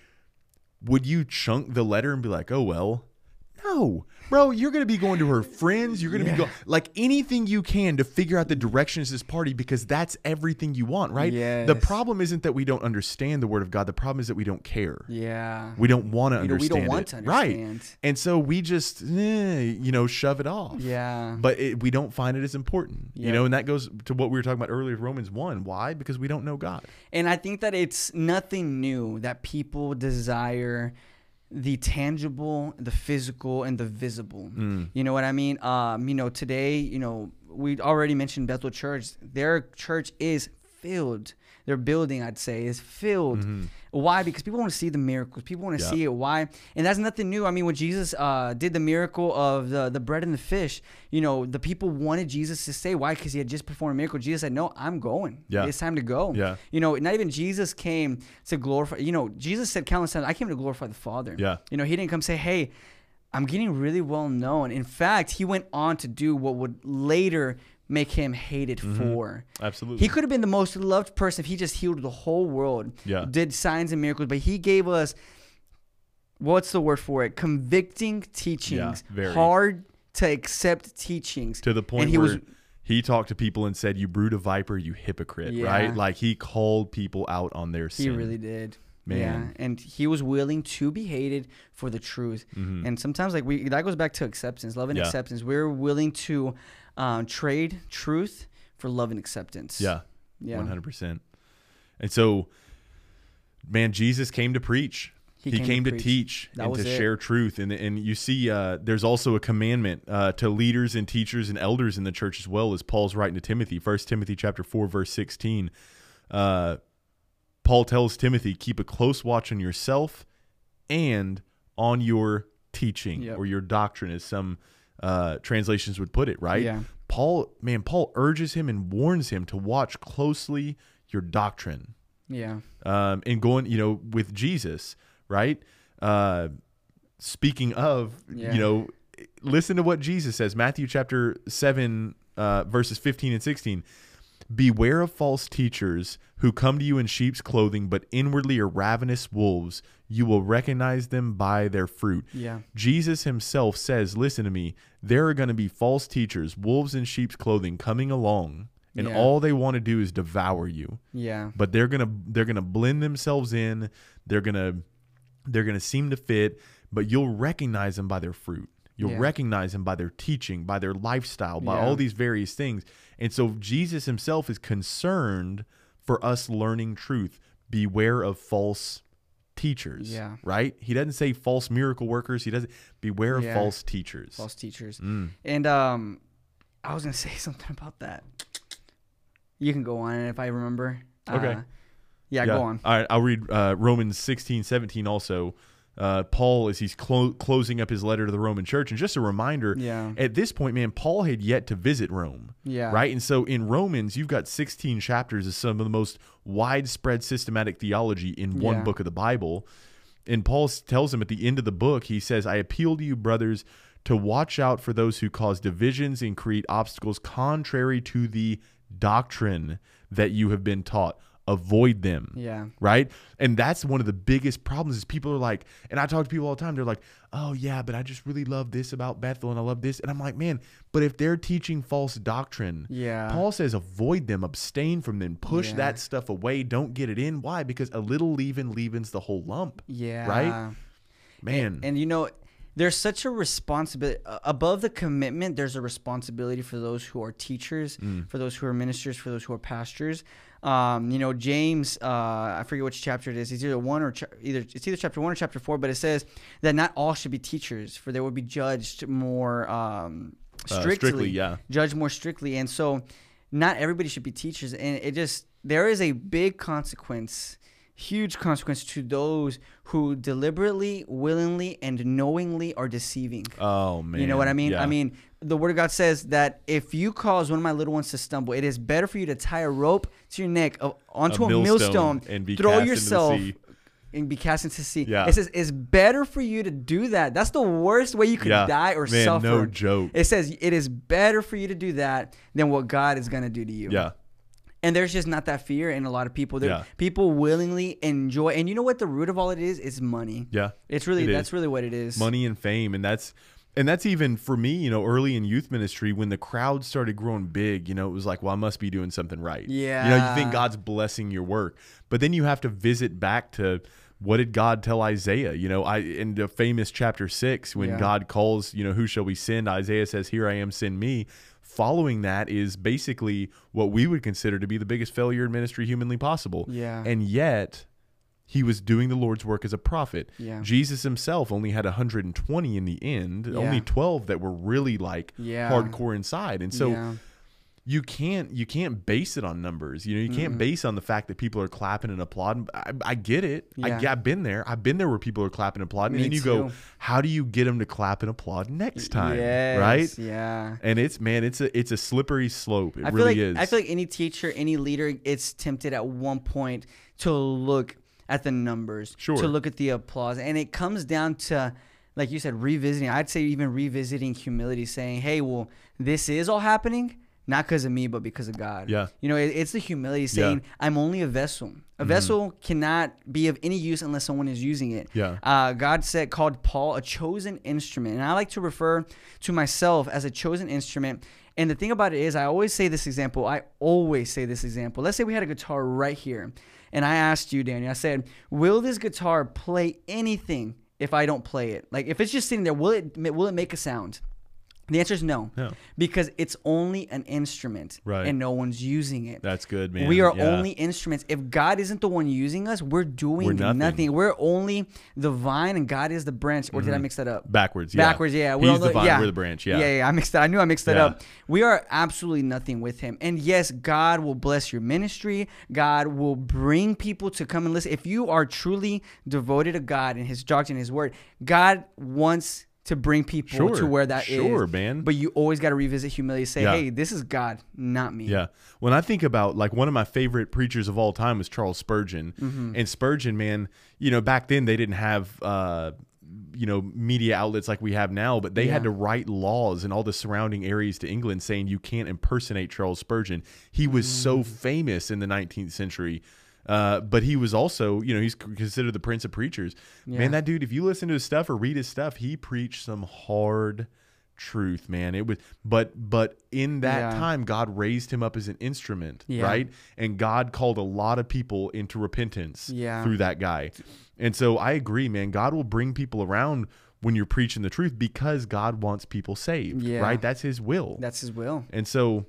S2: would you chunk the letter and be like, "Oh well"? No, bro. You're gonna be going to her friends. You're gonna be going like anything you can to figure out the directions of this party because that's everything you want, right? The problem isn't that we don't understand the word of God. The problem is that we don't care.
S1: Yeah.
S2: We don't want to
S1: don't- we
S2: understand.
S1: don't want
S2: it.
S1: to
S2: right? And so we just, eh, you know, shove it off.
S1: Yeah.
S2: But it, we don't find it as important,
S1: Yeah.
S2: you know, and that goes to what we were talking about earlier, Romans one. Why? Because we don't know God.
S1: And I think that it's nothing new that people desire the tangible, the physical, and the visible.
S2: Mm.
S1: You know what I mean? Um, you know, today, you know, we already mentioned Bethel Church. Their church is filled. Their building, I'd say, is filled. Why? Because people want to see the miracles. People want to
S2: Mm-hmm. Yeah.
S1: see it. Why? And that's nothing new. I mean, when Jesus uh, did the miracle of the, the bread and the fish, you know, the people wanted Jesus to stay. Why? Because he had just performed a miracle. Jesus said, No, I'm going.
S2: Yeah.
S1: It's time to go.
S2: Yeah.
S1: You know, not even Jesus came to glorify. You know, Jesus said countless times, I came to glorify the Father.
S2: Yeah.
S1: You know, he didn't come say, hey, I'm getting really well known. In fact, he went on to do what would later make him hated for.
S2: Absolutely.
S1: He could have been the most loved person if he just healed the whole world,
S2: Yeah.
S1: did signs and miracles, but he gave us what's the word for it? Convicting teachings,
S2: very.
S1: hard to accept teachings.
S2: to the point.
S1: and he
S2: where
S1: was
S2: he talked to people and said, "You brood of viper, you hypocrite!"
S1: Yeah.
S2: Right? Like he called people out on their
S1: He really did.
S2: Man.
S1: Yeah, and he was willing to be hated for the truth. And sometimes, like we, that goes back to acceptance, love and
S2: Mm-hmm. Yeah.
S1: acceptance. We're willing to um, trade truth for love and acceptance.
S2: Yeah.
S1: Yeah.
S2: One hundred percent. And so, man, Jesus came to preach. He, came, to,
S1: preach.
S2: teach
S1: That
S2: and to
S1: it.
S2: share truth. And and you see, uh, there's also a commandment uh, to leaders and teachers and elders in the church as well as Paul's writing to Timothy. First Timothy chapter four verse sixteen. Uh, Paul tells Timothy, keep a close watch on yourself and on your teaching
S1: Yep.
S2: or your doctrine, as some uh, translations would put it. Right?
S1: Yeah.
S2: Paul, man, Paul urges him and warns him to watch closely your doctrine.
S1: Yeah.
S2: Um, and going, you know, with Jesus, right? Uh, speaking of,
S1: Yeah.
S2: you know, listen to what Jesus says. Matthew chapter seven, uh, verses fifteen and sixteen. Beware of false teachers who come to you in sheep's clothing, but inwardly are ravenous wolves. You will recognize them by their fruit.
S1: Yeah.
S2: Jesus himself says, Listen to me, there are going to be false teachers, wolves in sheep's clothing, coming along, and
S1: Yeah.
S2: all they want to do is devour you
S1: Yeah.
S2: but they're gonna they're gonna blend themselves in they're gonna they're gonna seem to fit but you'll recognize them by their fruit you'll
S1: Yeah.
S2: recognize them by their teaching by their lifestyle by
S1: Yeah.
S2: all these various things and so jesus himself is concerned for us learning truth beware of false teachers
S1: Yeah.
S2: right he doesn't say false miracle workers he doesn't beware of
S1: Yeah.
S2: false teachers
S1: False teachers.
S2: Mm.
S1: And um, I was gonna say something about that. You can go on if I remember.
S2: Okay.
S1: Uh, yeah, go on.
S2: All right, I'll read uh, Romans 16, 17 also. Uh, Paul, as he's clo- closing up his letter to the Roman church, and just a reminder,
S1: Yeah.
S2: at this point, man, Paul had yet to visit Rome.
S1: Yeah.
S2: Right? And so in Romans, you've got 16 chapters of some of the most widespread systematic theology in one
S1: Yeah.
S2: book of the Bible. And Paul tells them at the end of the book, he says, I appeal to you, brothers, to watch out for those who cause divisions and create obstacles contrary to the doctrine that you have been taught. Avoid them
S1: Yeah.
S2: right and that's one of the biggest problems is people are like and i talk to people all the time they're like oh yeah but i just really love this about bethel and i love this and i'm like man but if they're teaching false doctrine
S1: Yeah.
S2: paul says avoid them abstain from them push
S1: Yeah.
S2: that stuff away don't get it in why because a little leaven leavens the whole lump
S1: Yeah. Right.
S2: Man
S1: And you know, there's such a responsibility above the commitment. There's a responsibility for those who are teachers,
S2: Mm.
S1: for those who are ministers, for those who are pastors. Um, you know, James, uh, I forget which chapter it is. It's either one or cha- either it's either chapter one or chapter four. But it says that not all should be teachers, for they will be judged more um,
S2: Uh,
S1: strictly.
S2: strictly, yeah.
S1: judged more strictly. And so, not everybody should be teachers. And it just there is a big consequence huge consequence to those who deliberately, willingly, and knowingly are deceiving.
S2: oh man
S1: you know what I mean?
S2: Yeah.
S1: I mean, the Word of God says that if you cause one of my little ones to stumble, it is better for you to tie a rope to your neck onto a,
S2: millstone
S1: millstone,
S2: and be
S1: throw
S2: cast into the
S1: yourself.
S2: sea.
S1: And be cast into the sea.
S2: Yeah.
S1: It says it's better for you to do that. That's the worst way you could
S2: Yeah.
S1: die or
S2: Man,
S1: suffer.
S2: no joke.
S1: It says it is better for you to do that than what God is gonna do to you
S2: yeah
S1: and there's just not that fear in a lot of people. There,
S2: Yeah.
S1: people willingly enjoy, and you know what? The root of all it is is money.
S2: yeah
S1: It's really
S2: It
S1: that's really what it is.
S2: money and fame and that's and that's even for me you know early in youth ministry when the crowd started growing big you know it was like well i must be doing something right Yeah, you know you think god's blessing your work but then you have to visit back to what did god tell isaiah you know i in the famous chapter 6 when
S1: Yeah.
S2: god calls you know who shall we send isaiah says here i am send me following that is basically what we would consider to be the biggest failure in ministry humanly possible
S1: Yeah.
S2: and yet he was doing the Lord's work as a prophet.
S1: Yeah.
S2: Jesus himself only had 120 in the end,
S1: Yeah.
S2: only 12 that were really like
S1: Yeah.
S2: hardcore inside. And so. You can't you can't base it on numbers. You know, you can't mm-hmm. base on the fact that people are clapping and applauding. I, I get it. I,
S1: Yeah.
S2: yeah, I've been there. I've been there where people are clapping and applauding,
S1: Me
S2: and then you go, how do you get them to clap and applaud next time?
S1: Yes,
S2: Right?
S1: Yeah.
S2: And it's man, it's a it's a slippery slope. It
S1: I feel
S2: really
S1: like
S2: is.
S1: I feel like any teacher, any leader, it's tempted at one point to look at the numbers,
S2: Sure.
S1: to look at the applause, and it comes down to, like you said, revisiting. I'd say even revisiting humility, saying, "Hey, well, this is all happening." Not because of me, but because of God.
S2: Yeah.
S1: You know, it, it's the humility saying, I'm only a vessel. A vessel cannot be of any use unless someone is using it.
S2: Yeah.
S1: Uh, God said, called Paul a chosen instrument. And I like to refer to myself as a chosen instrument. And the thing about it is, I always say this example. I always say this example. Let's say we had a guitar right here. And I asked you, Daniel, I said, will this guitar play anything if I don't play it? Like, if it's just sitting there, will it, will it make a sound? The answer is no.
S2: No.
S1: Because it's only an instrument.
S2: Right.
S1: And no one's using it.
S2: That's good, man.
S1: We are
S2: Yeah.
S1: only instruments. If God isn't the one using us, we're doing
S2: We're nothing.
S1: nothing. We're only the vine and God is the branch. Or did I mix that up?
S2: backwards. Mm-hmm. Yeah.
S1: Backwards, yeah.
S2: He's
S1: all
S2: the vine,
S1: yeah.
S2: we're the branch. Yeah.
S1: yeah, yeah. I mixed that. I knew I mixed that
S2: Yeah.
S1: up. We are absolutely nothing with Him. And yes, God will bless your ministry. God will bring people to come and listen. If you are truly devoted to God and His doctrine, and His Word, God wants to bring people
S2: Sure.
S1: to where that is.
S2: Sure, man.
S1: But you always got to revisit humility. Say,
S2: Yeah.
S1: hey, this is God, not me.
S2: Yeah. When I think about like one of my favorite preachers of all time was Charles Spurgeon.
S1: Mm-hmm.
S2: And Spurgeon, man, you know, back then they didn't have uh you know media outlets like we have now, but they
S1: Yeah.
S2: had to write laws in all the surrounding areas to England saying you can't impersonate Charles Spurgeon. He was so
S1: Mm.
S2: famous in the 19th century. Uh, but he was also, you know, he's considered the prince of preachers.
S1: Yeah.
S2: Man, that dude, if you listen to his stuff or read his stuff, he preached some hard truth, man. It was but but in that
S1: Yeah.
S2: time God raised him up as an instrument,
S1: Yeah.
S2: right? And God called a lot of people into repentance
S1: Yeah.
S2: through that guy. And so I agree, man. God will bring people around when you're preaching the truth because God wants people saved,
S1: Yeah.
S2: right? That's his will.
S1: That's his will.
S2: and so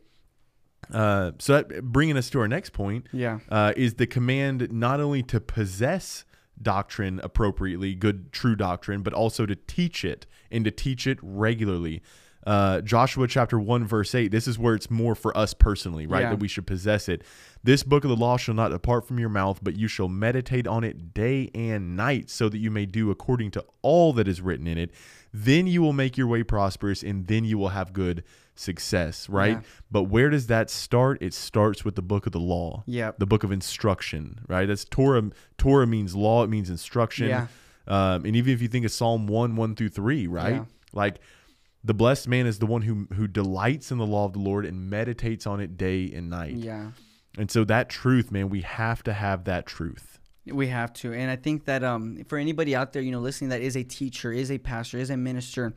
S2: uh so that bringing us to our next point
S1: Yeah.
S2: uh, is the command not only to possess doctrine appropriately, good, true doctrine, but also to teach it and to teach it regularly. Uh, Joshua chapter 1, verse 8, this is where it's more for us personally, right?
S1: Yeah.
S2: That we should possess it. This book of the law shall not depart from your mouth, but you shall meditate on it day and night, so that you may do according to all that is written in it. Then you will make your way prosperous, and then you will have good success, right?
S1: Yeah.
S2: But where does that start? It starts with the book of the law
S1: Yeah.
S2: the book of instruction, right? That's Torah. Torah means law. It means instruction.
S1: Yeah.
S2: Um, and even if you think of Psalm one, one through three, right?
S1: Yeah.
S2: Like the blessed man is the one who who delights in the law of the Lord and meditates on it day and night.
S1: Yeah.
S2: And so that truth, man, we have to have that truth.
S1: We have to. And I think that um, for anybody out there, you know, listening that is a teacher, is a pastor, is a minister,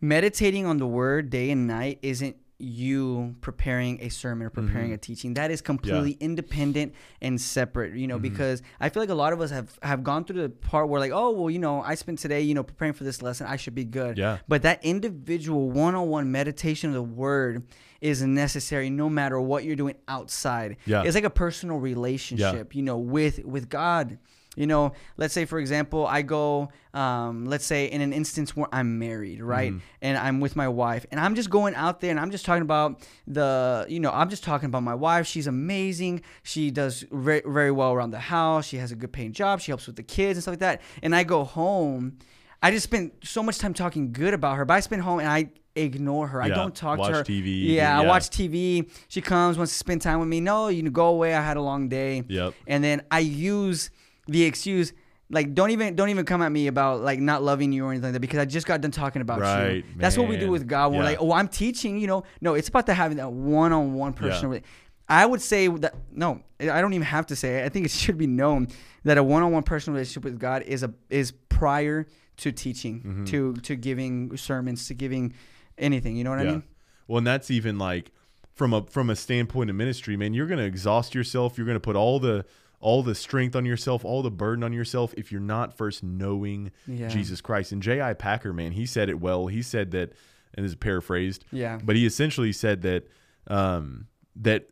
S1: meditating on the word day and night isn't you preparing a sermon or preparing mm-hmm. a teaching. That is completely independent and separate, you know, mm-hmm. because I feel like a lot of us have, have gone through the part where like, oh, well, you know, I spent today, you know, preparing for this lesson. I should be good.
S2: Yeah.
S1: But that individual one-on-one meditation of the word is necessary no matter what you're doing outside.
S2: Yeah.
S1: It's like a personal relationship, you know, with with God. You know, let's say for example, I go, um, let's say in an instance where I'm married, right,
S2: Mm-hmm.
S1: and I'm with my wife, and I'm just going out there and I'm just talking about the, you know, I'm just talking about my wife. She's amazing. She does very, very well around the house. She has a good paying job. She helps with the kids and stuff like that. And I go home. I just spend so much time talking good about her, but I spend home and I ignore her. I don't talk to her.
S2: TV,
S1: Yeah, I watch TV. She comes, wants to spend time with me. No, you go away. I had a long day.
S2: Yep.
S1: And then I use the excuse like don't even don't even come at me about like not loving you or anything like that because I just got done talking about you.
S2: Right,
S1: That's what we do with God. We're
S2: Yeah.
S1: like, oh, I'm teaching. You know, no, it's about the having that one-on-one personal. rela- I would say that no, I don't even have to say it. I think it should be known that a one-on-one personal relationship with God is a is prior to teaching,
S2: Mm-hmm.
S1: to to giving sermons, to giving anything. You know what I mean?
S2: Well, and that's even like from a from a standpoint of ministry, man. You're going to exhaust yourself. You're going to put all the all the strength on yourself, all the burden on yourself if you're not first knowing
S1: Yeah.
S2: Jesus Christ. And J.I. Packer, man, he said it well. He said that, and this is paraphrased,
S1: Yeah.
S2: but he essentially said that um, that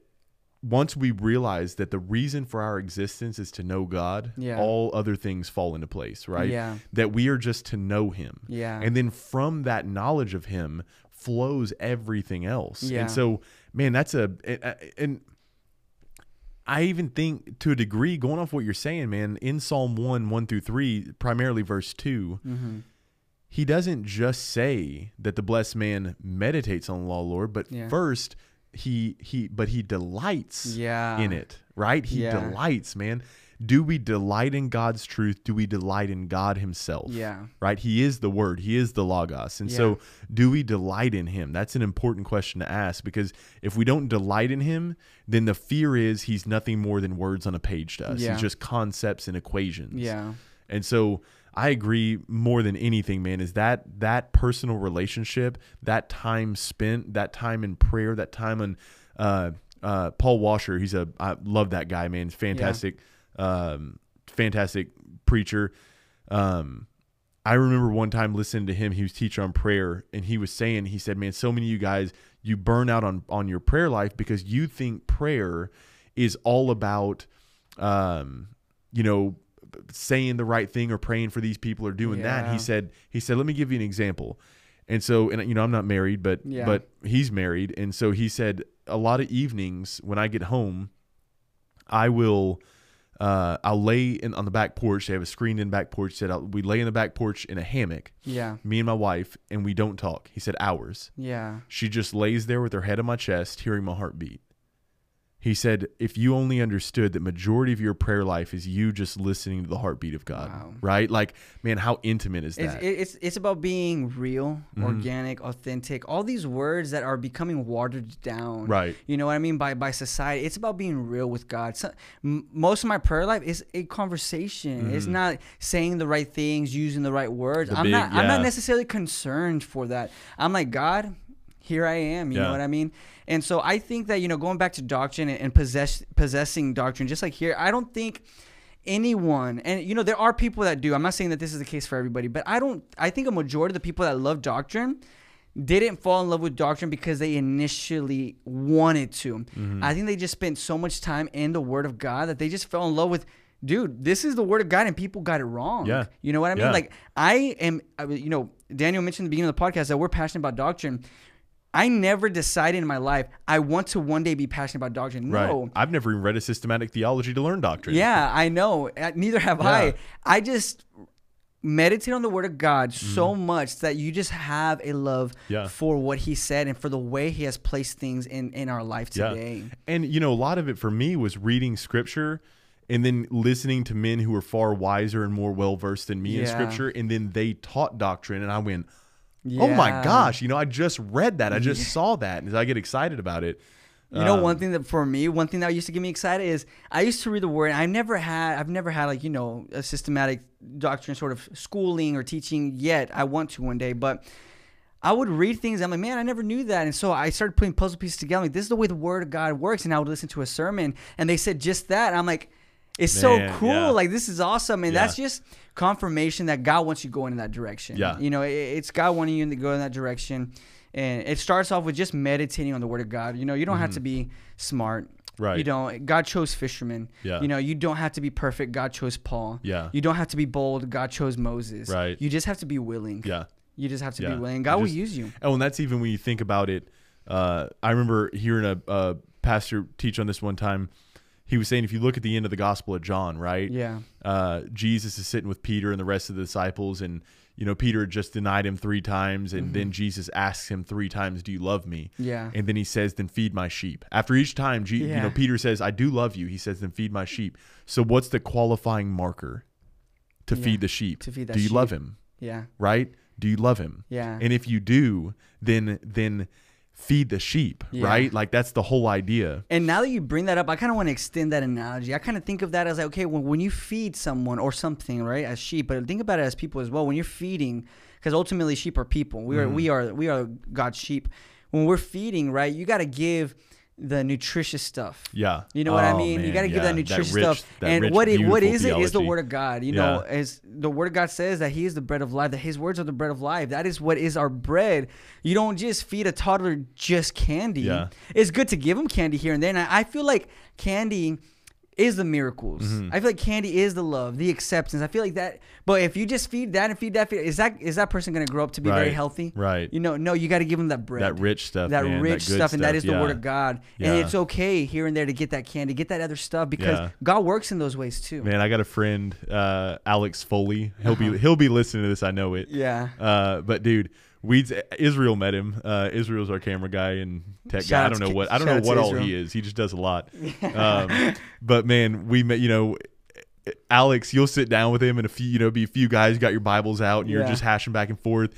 S2: once we realize that the reason for our existence is to know God,
S1: Yeah.
S2: all other things fall into place, right?
S1: Yeah.
S2: That we are just to know Him.
S1: Yeah.
S2: And then from that knowledge of Him flows everything else.
S1: Yeah.
S2: And so, man, that's a and- and I even think to a degree, going off what you're saying, man, in Psalm one, one through three, primarily verse 2
S1: Mm-hmm.
S2: he doesn't just say that the blessed man meditates on the law, Lord, but
S1: Yeah.
S2: first he he but he delights
S1: Yeah.
S2: in it, right? He
S1: Yeah.
S2: delights, man. Do we delight in God's truth? Do we delight in God Himself?
S1: Yeah.
S2: Right? He is the Word. He is the Logos. And so, do we delight in Him? That's an important question to ask because if we don't delight in Him, then the fear is He's nothing more than words on a page to us.
S1: Yeah.
S2: He's just concepts and equations.
S1: Yeah.
S2: And so I agree more than anything, man, is that that personal relationship, that time spent, that time in prayer, that time on uh uh Paul Washer, he's a I love that guy, man. Fantastic, um fantastic preacher. Um I remember one time listening to him, he was teaching on prayer, and he was saying, he said, Man, so many of you guys, you burn out on on your prayer life because you think prayer is all about um, you know, saying the right thing or praying for these people or doing that. He said, he said, let me give you an example. And so, and you know, I'm not married, but
S1: Yeah.
S2: but he's married, and so he said a lot of evenings when I get home, I will. Uh, I'll lay in on the back porch. They have a screened in back porch. He Said we lay in the back porch in a hammock,
S1: Yeah.
S2: me and my wife, and we don't talk. He said hours.
S1: Yeah.
S2: She just lays there with her head on my chest, hearing my heartbeat. He said, "If you only understood that majority of your prayer life is you just listening to the heartbeat of God,
S1: Wow.
S2: right? Like, man, how intimate is that?
S1: it- it's it's about being real,
S2: Mm-hmm.
S1: organic, authentic. All these words that are becoming watered down.
S2: Right.
S1: You know what I mean by by society. It's about being real with God. So, m- most of my prayer life is a conversation. It's not saying the right things, using the right words.
S2: Mm-hmm. The
S1: I'm
S2: big-
S1: not I'm not necessarily concerned for that. I'm like God. Here I am. You
S2: Yeah.
S1: know what I mean? And so I think that you know going back to doctrine and, and possess possessing doctrine, just like here, I don't think anyone and you know there are people that do i'm not saying that this is the case for everybody but i don't i think a majority of the people that love doctrine didn't fall in love with doctrine because they initially wanted to
S2: Mm-hmm.
S1: i think they just spent so much time in the word of god that they just fell in love with dude this is the word of god and people got it wrong
S2: Yeah.
S1: you know what i mean
S2: Yeah.
S1: like i am you know daniel mentioned at the beginning of the podcast that we're passionate about doctrine I never decided in my life I want to one day be passionate about doctrine.
S2: right.
S1: No,
S2: I've never even read a systematic theology to learn doctrine.
S1: yeah, I know. Uh, Neither have
S2: Yeah.
S1: I. I just meditate on the word of God so
S2: Mm-hmm.
S1: much that you just have a love
S2: Yeah.
S1: for what he said and for the way he has placed things in in our life today.
S2: And you know, a lot of it for me was reading scripture and then listening to men who were far wiser and more well versed than me in scripture, and then they taught doctrine, and I went, "Oh my gosh!" You know, I just read that, I just saw that, and I get excited about it.
S1: You know,
S2: Um,
S1: one thing that for me, one thing that used to get me excited is I used to read the word. And I never had, I've never had like you know a systematic doctrine sort of schooling or teaching yet. I want to one day, but I would read things. I'm like, man, I never knew that, and so I started putting puzzle pieces together. Like, this is the way the Word of God works, and I would listen to a sermon, and they said just that. And I'm like, it's so cool.
S2: yeah.
S1: Like this is awesome, and
S2: Yeah.
S1: that's just confirmation that God wants you going in that direction.
S2: Yeah.
S1: you know, it, it's God wanting you to go in that direction, and it starts off with just meditating on the Word of God. You know, you don't have to be smart.
S2: Mm-hmm. Right.
S1: You don't. God chose fishermen.
S2: Yeah.
S1: You know, you don't have to be perfect. God chose Paul.
S2: Yeah.
S1: You don't have to be bold. God chose Moses.
S2: Right.
S1: You just have to be willing.
S2: Yeah.
S1: You just have to
S2: Yeah.
S1: be willing. God
S2: You
S1: will use you.
S2: Oh, and that's even when you think about it. Uh, I remember hearing a, a pastor teach on this one time. He was saying if you look at the end of the Gospel of John, right?
S1: Yeah.
S2: Uh, Jesus is sitting with Peter and the rest of the disciples, and you know Peter just denied him three times, and then Jesus asks him three times, "Do you love me?"
S1: Mm-hmm. Yeah.
S2: And then he says, "Then feed my sheep." After each time, G- you know Peter says, "I do love you." He says, "Then feed my sheep." So what's the qualifying marker to
S1: Yeah,
S2: feed the sheep?
S1: to feed that
S2: do you love him?
S1: Yeah.
S2: Right? Do you love him?
S1: Yeah.
S2: And if you do, then then feed the sheep,
S1: Yeah.
S2: right? Like that's the whole idea.
S1: And now that you bring that up, I kind of want to extend that analogy. I kind of think of that as like, okay, when, when you feed someone or something, right, as sheep, but think about it as people as well. When you're feeding, because ultimately sheep are people. We are,
S2: Mm-hmm.
S1: we are, we are God's sheep. When we're feeding, right, you got to give the nutritious stuff.
S2: Yeah.
S1: You know what I
S2: Oh,
S1: mean? you got to give
S2: yeah.
S1: that nutritious
S2: rich-
S1: stuff.
S2: that
S1: And
S2: rich,
S1: what it, what is it is the word of God. You know,
S2: Yeah.
S1: as the word of God says that He is the bread of life. That His words are the bread of life. That is what is our bread. You don't just feed a toddler just candy.
S2: Yeah.
S1: It's good to give them candy here and there. And I I feel like candy is the miracles.
S2: Mm-hmm.
S1: I feel like candy is the love, the acceptance. I feel like that. But if you just feed that and feed that, feed, is that is that person going to grow up to be very healthy?
S2: right.
S1: You know, no. You got to give them that bread
S2: That rich stuff,
S1: that
S2: man,
S1: rich
S2: good
S1: stuff, and that is the word of God.
S2: Yeah.
S1: And it's okay here and there to get that candy, get that other stuff because
S2: Yeah.
S1: God works in those ways too.
S2: Man, I got a friend, uh, Alex Foley. He'll be he'll be listening to this. I know it.
S1: Uh-huh. Yeah.
S2: Uh, but dude, Weeds Israel met him. Uh, Israel's our camera guy and tech
S1: Shout
S2: guy. I don't know what I don't know what all
S1: Israel.
S2: he is. He just does a lot. Um, but man, we met. You know, Alex, you'll sit down with him and a few, you know, be a few guys. You got your Bibles out and you're just hashing back and forth.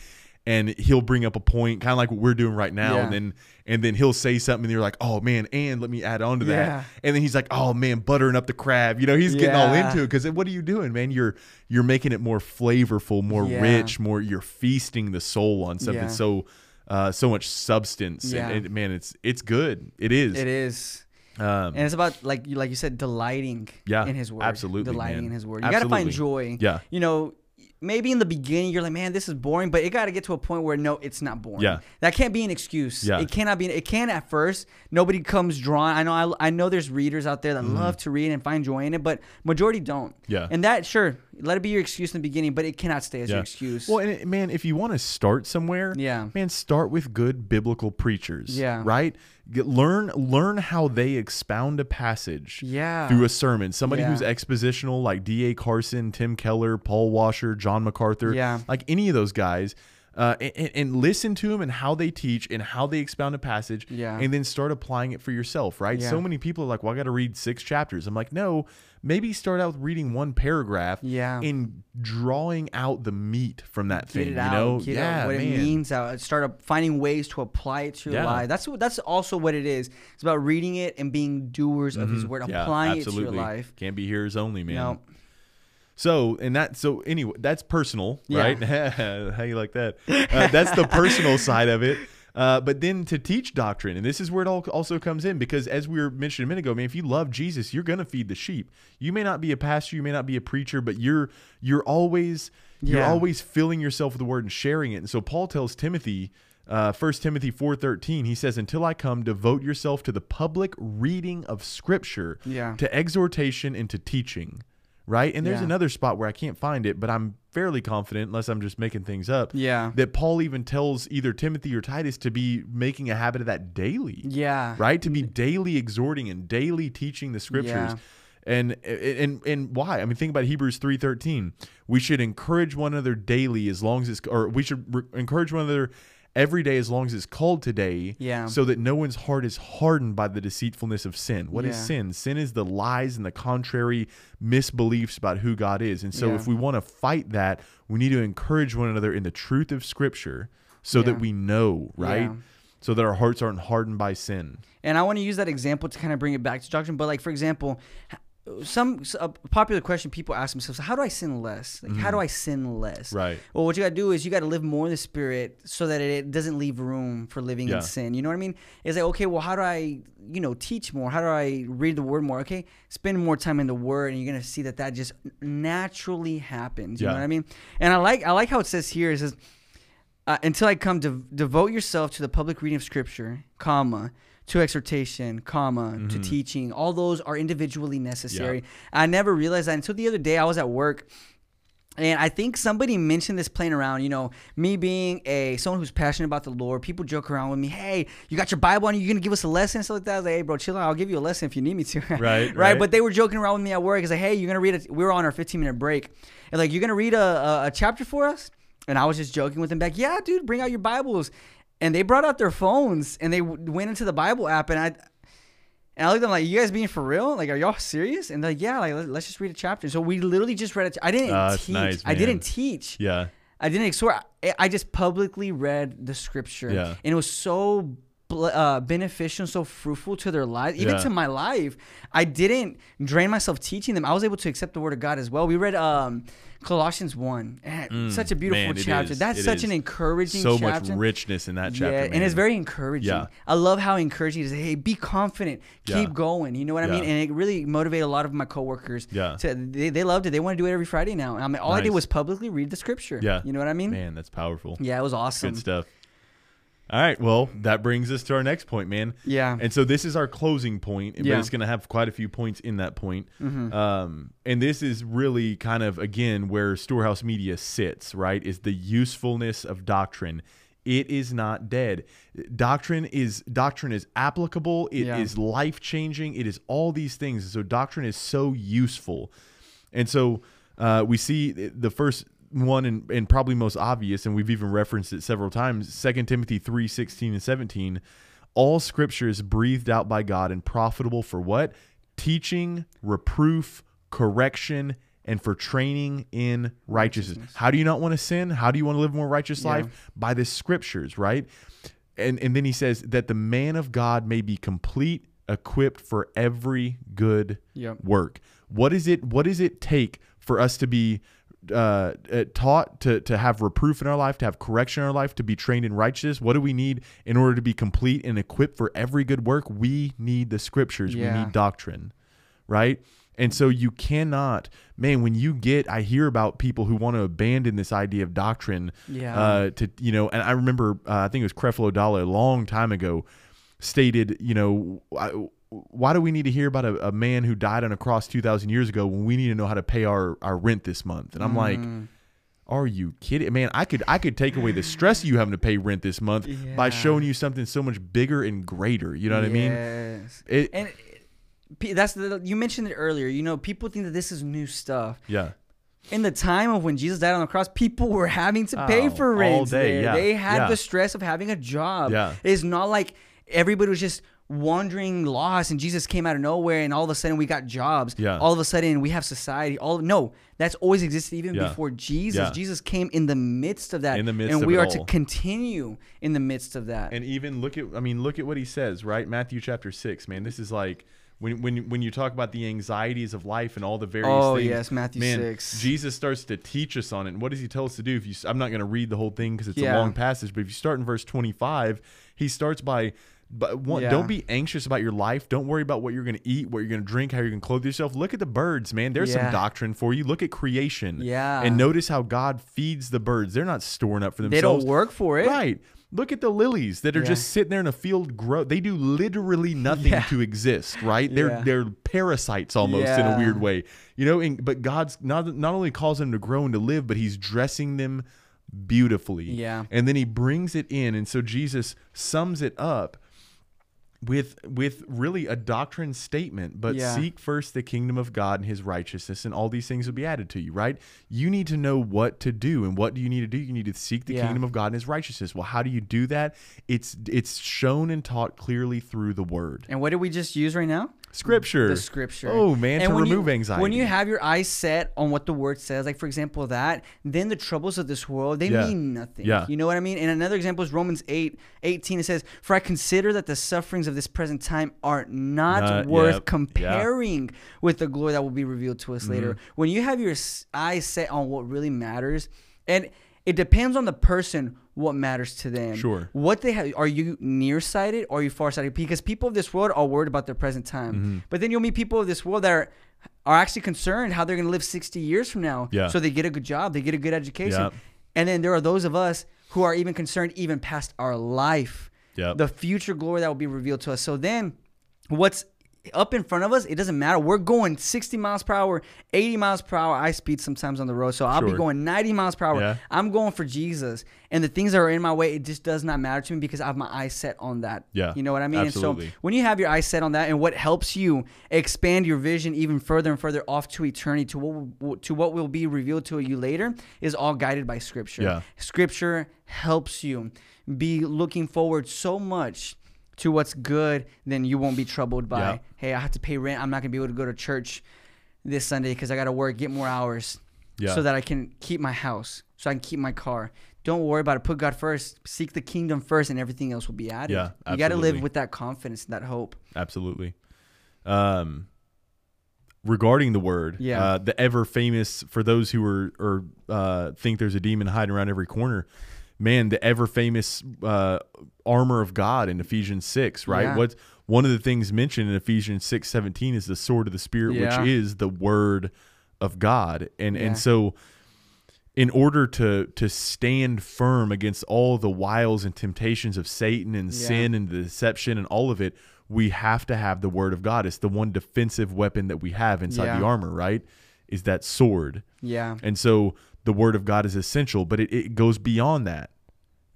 S2: And he'll bring up a point, kind of like what we're doing right now,
S1: Yeah.
S2: and then and then he'll say something, and you're like, "Oh man!" And let me add on to
S1: Yeah.
S2: that. And then he's like, "Oh man, buttering up the crab." You know, he's getting all into it because what are you doing, man? You're you're making it more flavorful, more
S1: Yeah.
S2: rich, more. You're feasting the soul on something
S1: Yeah.
S2: so uh, so much substance.
S1: Yeah.
S2: And, and man, it's it's good. It is.
S1: It is.
S2: Um,
S1: And it's about like you like you said, delighting
S2: Yeah,
S1: in his word.
S2: absolutely,
S1: Delighting
S2: man.
S1: in his word. You gotta find joy.
S2: Yeah.
S1: You know, maybe in the beginning you're like, man, this is boring, but it gotta get to a point where no, it's not boring.
S2: Yeah.
S1: That can't be an excuse.
S2: Yeah.
S1: It cannot be it can at first. Nobody comes drawn. I know I, I know there's readers out there that mm-hmm. love to read and find joy in it, but majority don't.
S2: Yeah.
S1: And that sure, let it be your excuse in the beginning, but it cannot stay as your excuse.
S2: Well, and it- man, if you want to start somewhere,
S1: Yeah.
S2: man, start with good biblical preachers.
S1: Yeah.
S2: right. Get, learn learn how they expound a passage.
S1: Yeah.
S2: through a sermon. Somebody
S1: Yeah.
S2: who's expositional, like D. A. Carson, Tim Keller, Paul Washer, John MacArthur.
S1: Yeah.
S2: like any of those guys. Uh, and, and listen to them and how they teach and how they expound a passage,
S1: Yeah.
S2: and then start applying it for yourself, right?
S1: Yeah.
S2: So many people are like, "Well, I got to read six chapters." I'm like, "No, maybe start out with reading one paragraph,
S1: Yeah.
S2: and drawing out the meat from that
S1: Get
S2: thing,
S1: it
S2: you
S1: out,
S2: know?
S1: get
S2: yeah,
S1: out what
S2: man.
S1: it means out. Start up finding ways to apply it to your
S2: Yeah.
S1: life. That's. That's also what it is. It's about reading it and being doers of His word,
S2: Mm-hmm.
S1: Applying it to your life.
S2: Can't be hearers only, man.
S1: No.
S2: So and that so anyway that's personal,
S1: Yeah.
S2: right? How you like that? Uh, that's the personal side of it. Uh, but then to teach doctrine, and this is where it all also comes in, because as we were mentioning a minute ago, man, if you love Jesus, you're gonna feed the sheep. You may not be a pastor, you may not be a preacher, but you're you're always you're
S1: Yeah.
S2: always filling yourself with the word and sharing it. And so Paul tells Timothy, uh, 1 Timothy four thirteen, he says, "Until I come, devote yourself to the public reading of Scripture,
S1: Yeah.
S2: to exhortation and to teaching." Right, and there's
S1: Yeah.
S2: another spot where I can't find it, but I'm fairly confident, unless I'm just making things up,
S1: Yeah.
S2: that Paul even tells either Timothy or Titus to be making a habit of that daily
S1: Yeah.
S2: right to be mm. daily exhorting and daily teaching the scriptures
S1: Yeah.
S2: and and and why i mean think about hebrews 3.13 we should encourage one another daily as long as it's or we should re- encourage one another every day as long as it's called today
S1: Yeah.
S2: so that no one's heart is hardened by the deceitfulness of sin What is
S1: Yeah.
S2: sin sin is the lies and the contrary misbeliefs about who god is and so
S1: Yeah.
S2: if we want to fight that we need to encourage one another in the truth of scripture so that we know right so that our hearts aren't hardened by sin
S1: And I want to use that example to kind of bring it back to doctrine. But like for example, some a popular question people ask themselves: How do I sin less? Like how do I sin less?
S2: Mm-hmm. Right.
S1: Well, what you got to do is you got to live more in the spirit so that it doesn't leave room for living
S2: Yeah.
S1: in sin. You know what I mean? It's like okay, well, how do I you know teach more? How do I read the word more? Okay, spend more time in the word, and you're gonna see that that just naturally happens. You know what I mean? And I like I like how it says here. It says uh, until I come to devote yourself to the public reading of Scripture, comma, to exhortation, comma,
S2: Mm-hmm.
S1: to teaching. All those are individually necessary. I never realized that until the other day. I was at work. And I think somebody mentioned this playing around. You know, me being a someone who's passionate about the Lord, people joke around with me. Hey, you got your Bible on you? You gonna give us a lesson? Stuff like that. I was like, hey, bro, chill out. I'll give you a lesson if you need me to.
S2: Right,
S1: right.
S2: right.
S1: But they were joking around with me at work. It's like, hey, you're gonna read it. We were on our 15 minute break, and like, you're gonna read a, a, a chapter for us. And I was just joking with them back. Yeah, dude, bring out your Bibles. And they brought out their phones and they w- went into the Bible app. And I and I looked at them like, you guys being for real? Like, are y'all serious? And they're like, yeah, like let- let's just read a chapter. So we literally just read it. I didn't
S2: that's
S1: teach.
S2: nice,
S1: I didn't teach.
S2: Yeah.
S1: I didn't exhort. I, I just publicly read the scripture.
S2: Yeah.
S1: And it was so uh, beneficial and so fruitful to their lives, even
S2: Yeah.
S1: to my life. I didn't drain myself teaching them. I was able to accept the word of God as well. We read um, Colossians 1. Eh, such a beautiful
S2: Mm, man,
S1: chapter. That's
S2: It
S1: such
S2: is.
S1: an encouraging
S2: So
S1: chapter.
S2: much richness in that chapter.
S1: Yeah, and it's very encouraging.
S2: Yeah.
S1: I love how encouraging it is. Hey, be confident, keep
S2: Yeah.
S1: going. You know what I mean? And it really motivated a lot of my coworkers.
S2: Yeah.
S1: To, they, they loved it. They want to do it every Friday now. I mean, all I did was publicly read the scripture.
S2: Yeah.
S1: You know what I mean?
S2: man, that's powerful.
S1: Yeah, it was awesome.
S2: Good stuff. All right, well, that brings us to our next point, man.
S1: Yeah.
S2: And so this is our closing point, but
S1: Yeah. Mm-hmm.
S2: it's going to have quite a few points in that point. Um, and this is really kind of again where Storehouse Media sits, right? Is the usefulness of doctrine. It is not dead. Doctrine is doctrine is applicable. It is
S1: Yeah.
S2: life changing. It is all these things. So doctrine is so useful. And so uh, we see the first one and, and probably most obvious, and we've even referenced it several times, 2 Timothy 3, 16 and 17. All scripture is breathed out by God and profitable for what? Teaching, reproof, correction, and for training in righteousness. How do you not want to sin? How do you want to live a more righteous
S1: Yeah.
S2: life? By the scriptures, right? And and then he says that the man of God may be complete, equipped for every good
S1: Yep.
S2: work. What is it? What does it take for us to be uh, uh, taught to to have reproof in our life, to have correction in our life, to be trained in righteousness? What do we need in order to be complete and equipped for every good work? We need the scriptures. We need doctrine, right? And so you cannot, man. When you get, I hear about people who want to abandon this idea of doctrine.
S1: Yeah.
S2: Uh, to you know, and I remember, uh, I think it was Creflo Dollar a long time ago stated, you know, I, why do we need to hear about a, a man who died on a cross 2,000 years ago when we need to know how to pay our, our rent this month? And I'm like,
S1: Mm.
S2: are you kidding? Man, I could I could take away the stress of you having to pay rent this month by showing you something so much bigger and greater. You know what I mean?
S1: Yes.
S2: It,
S1: And it- that's the you mentioned it earlier. You know, people think that this is new stuff.
S2: yeah.
S1: in the time of when Jesus died on the cross, people were having to pay
S2: Oh,
S1: for
S2: all
S1: rent.
S2: day, yeah,
S1: They had
S2: yeah.
S1: the stress of having a job.
S2: Yeah.
S1: It's not like everybody was just wandering lost and Jesus came out of nowhere and all of a sudden we got jobs.
S2: Yeah.
S1: All of a sudden we have society. All no, that's always existed even
S2: Yeah.
S1: before Jesus.
S2: Yeah.
S1: Jesus came in the midst of that.
S2: In the midst
S1: and we are to continue in the midst of that.
S2: And even look at I mean look at what he says, right? Matthew chapter 6, man. This is like when when when you talk about the anxieties of life and all the various
S1: Oh,
S2: things.
S1: yes, Matthew
S2: man,
S1: 6.
S2: Jesus starts to teach us on it. And what does he tell us to do? If you I'm not going to read the whole thing cuz it's
S1: Yeah.
S2: a long passage, but if you start in verse 25, he starts by but one,
S1: Yeah.
S2: don't be anxious about your life. Don't worry about what you're going to eat, what you're going to drink, how you're going to clothe yourself. Look at the birds, man. There's
S1: Yeah.
S2: some doctrine for you. Look at creation.
S1: Yeah.
S2: And notice how God feeds the birds. They're not storing up for themselves.
S1: they don't work for it.
S2: Right. Look at the lilies that are
S1: Yeah.
S2: just sitting there in a field grow. They do literally nothing
S1: Yeah.
S2: to exist, right? They're
S1: Yeah.
S2: they're parasites almost in a weird way. You know, and, but God's not not only calls them to grow and to live, but he's dressing them beautifully.
S1: Yeah.
S2: And then he brings it in and so Jesus sums it up with with really a doctrine statement but
S1: Yeah.
S2: seek first the kingdom of god and his righteousness and all these things will be added to you right you need to know what to do and what do you need to do you need to seek the
S1: Yeah.
S2: kingdom of god and his righteousness well how do you do that it's it's shown and taught clearly through the word
S1: And what did we just use right now?
S2: Scripture
S1: the scripture.
S2: oh man
S1: And
S2: to remove
S1: you,
S2: anxiety
S1: When you have your eyes set on what the word says, like for example that, then the troubles of this world they
S2: Yeah.
S1: mean nothing.
S2: Yeah.
S1: You know what I mean? And another example is Romans 8, 18. It says, For I consider that the sufferings of this present time are not
S2: Not-
S1: worth
S2: yep.
S1: comparing with the glory that will be revealed to us
S2: Mm-hmm.
S1: later. When you have your eyes set on what really matters, and it depends on the person what matters to them.
S2: Sure.
S1: What they have are you nearsighted or are you farsighted? Because people of this world are worried about their present time.
S2: Mm-hmm.
S1: But then you'll meet people of this world that are are actually concerned how they're gonna live sixty years from now.
S2: Yeah.
S1: So they get a good job, they get a good education.
S2: Yep.
S1: And then there are those of us who are even concerned even past our life.
S2: Yep.
S1: The future glory that will be revealed to us. So then what's up in front of us, it doesn't matter. We're going 60 miles per hour, 80 miles per hour. I speed sometimes on the road. So I'll be going 90 miles per hour.
S2: Yeah.
S1: I'm going for Jesus. And the things that are in my way, it just does not matter to me because I have my eyes set on that.
S2: Yeah,
S1: You know what I mean? And
S2: absolutely.
S1: so when you have your eyes set on that and what helps you expand your vision even further and further off to eternity to what will- to what will be revealed to you later is all guided by scripture.
S2: Yeah.
S1: Scripture helps you be looking forward so much to what's good, then you won't be troubled by,
S2: Yeah.
S1: hey, I have to pay rent. I'm not gonna be able to go to church this Sunday because I gotta work, get more hours,
S2: Yeah.
S1: so that I can keep my house, so I can keep my car. Don't worry about it. Put God first. Seek the kingdom first, and everything else will be added.
S2: Yeah,
S1: you gotta live with that confidence and that hope.
S2: Absolutely. Um, regarding the word,
S1: Yeah.
S2: uh, the ever famous for those who are or uh, think there's a demon hiding around every corner. Man, the ever famous uh, armor of God in Ephesians six, right?
S1: Yeah.
S2: What's one of the things mentioned in Ephesians six seventeen is the sword of the spirit,
S1: Yeah.
S2: which is the word of God, and
S1: Yeah.
S2: and so in order to to stand firm against all the wiles and temptations of Satan and
S1: Yeah.
S2: sin and the deception and all of it, we have to have the word of God. It's the one defensive weapon that we have inside
S1: Yeah.
S2: the armor, right? Is that sword.
S1: Yeah.
S2: And so the word of God is essential, but it, it goes beyond that.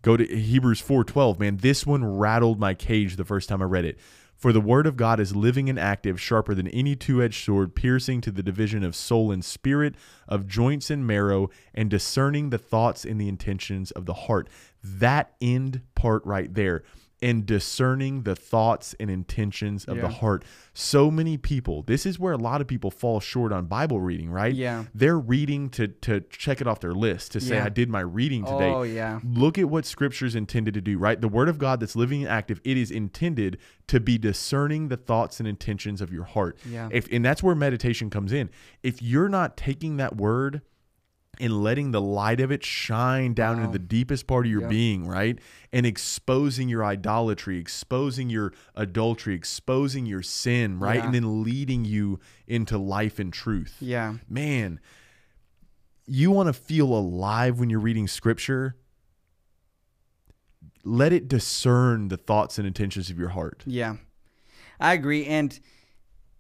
S2: Go to Hebrews 4:12, man. This one rattled my cage the first time I read it. For the word of God is living and active, sharper than any two-edged sword, piercing to the division of soul and spirit, of joints and marrow, and discerning the thoughts and the intentions of the heart. That end part right there. And discerning the thoughts and intentions of
S1: Yeah.
S2: the heart. So many people, this is where a lot of people fall short on Bible reading, right?
S1: Yeah.
S2: they're reading to to check it off their list to say
S1: Yeah.
S2: I did my reading today.
S1: Oh yeah.
S2: Look at what scripture is intended to do, right? The word of God that's living and active, it is intended to be discerning the thoughts and intentions of your heart.
S1: Yeah.
S2: If and that's where meditation comes in. If you're not taking that word and letting the light of it shine down
S1: Wow.
S2: into the deepest part of your
S1: Yep.
S2: being, right? And exposing your idolatry, exposing your adultery, exposing your sin, right?
S1: Yeah.
S2: And then leading you into life and truth
S1: Yeah.
S2: man, you want to feel alive when you're reading scripture. Let it discern the thoughts and intentions of your heart.
S1: Yeah, I agree. And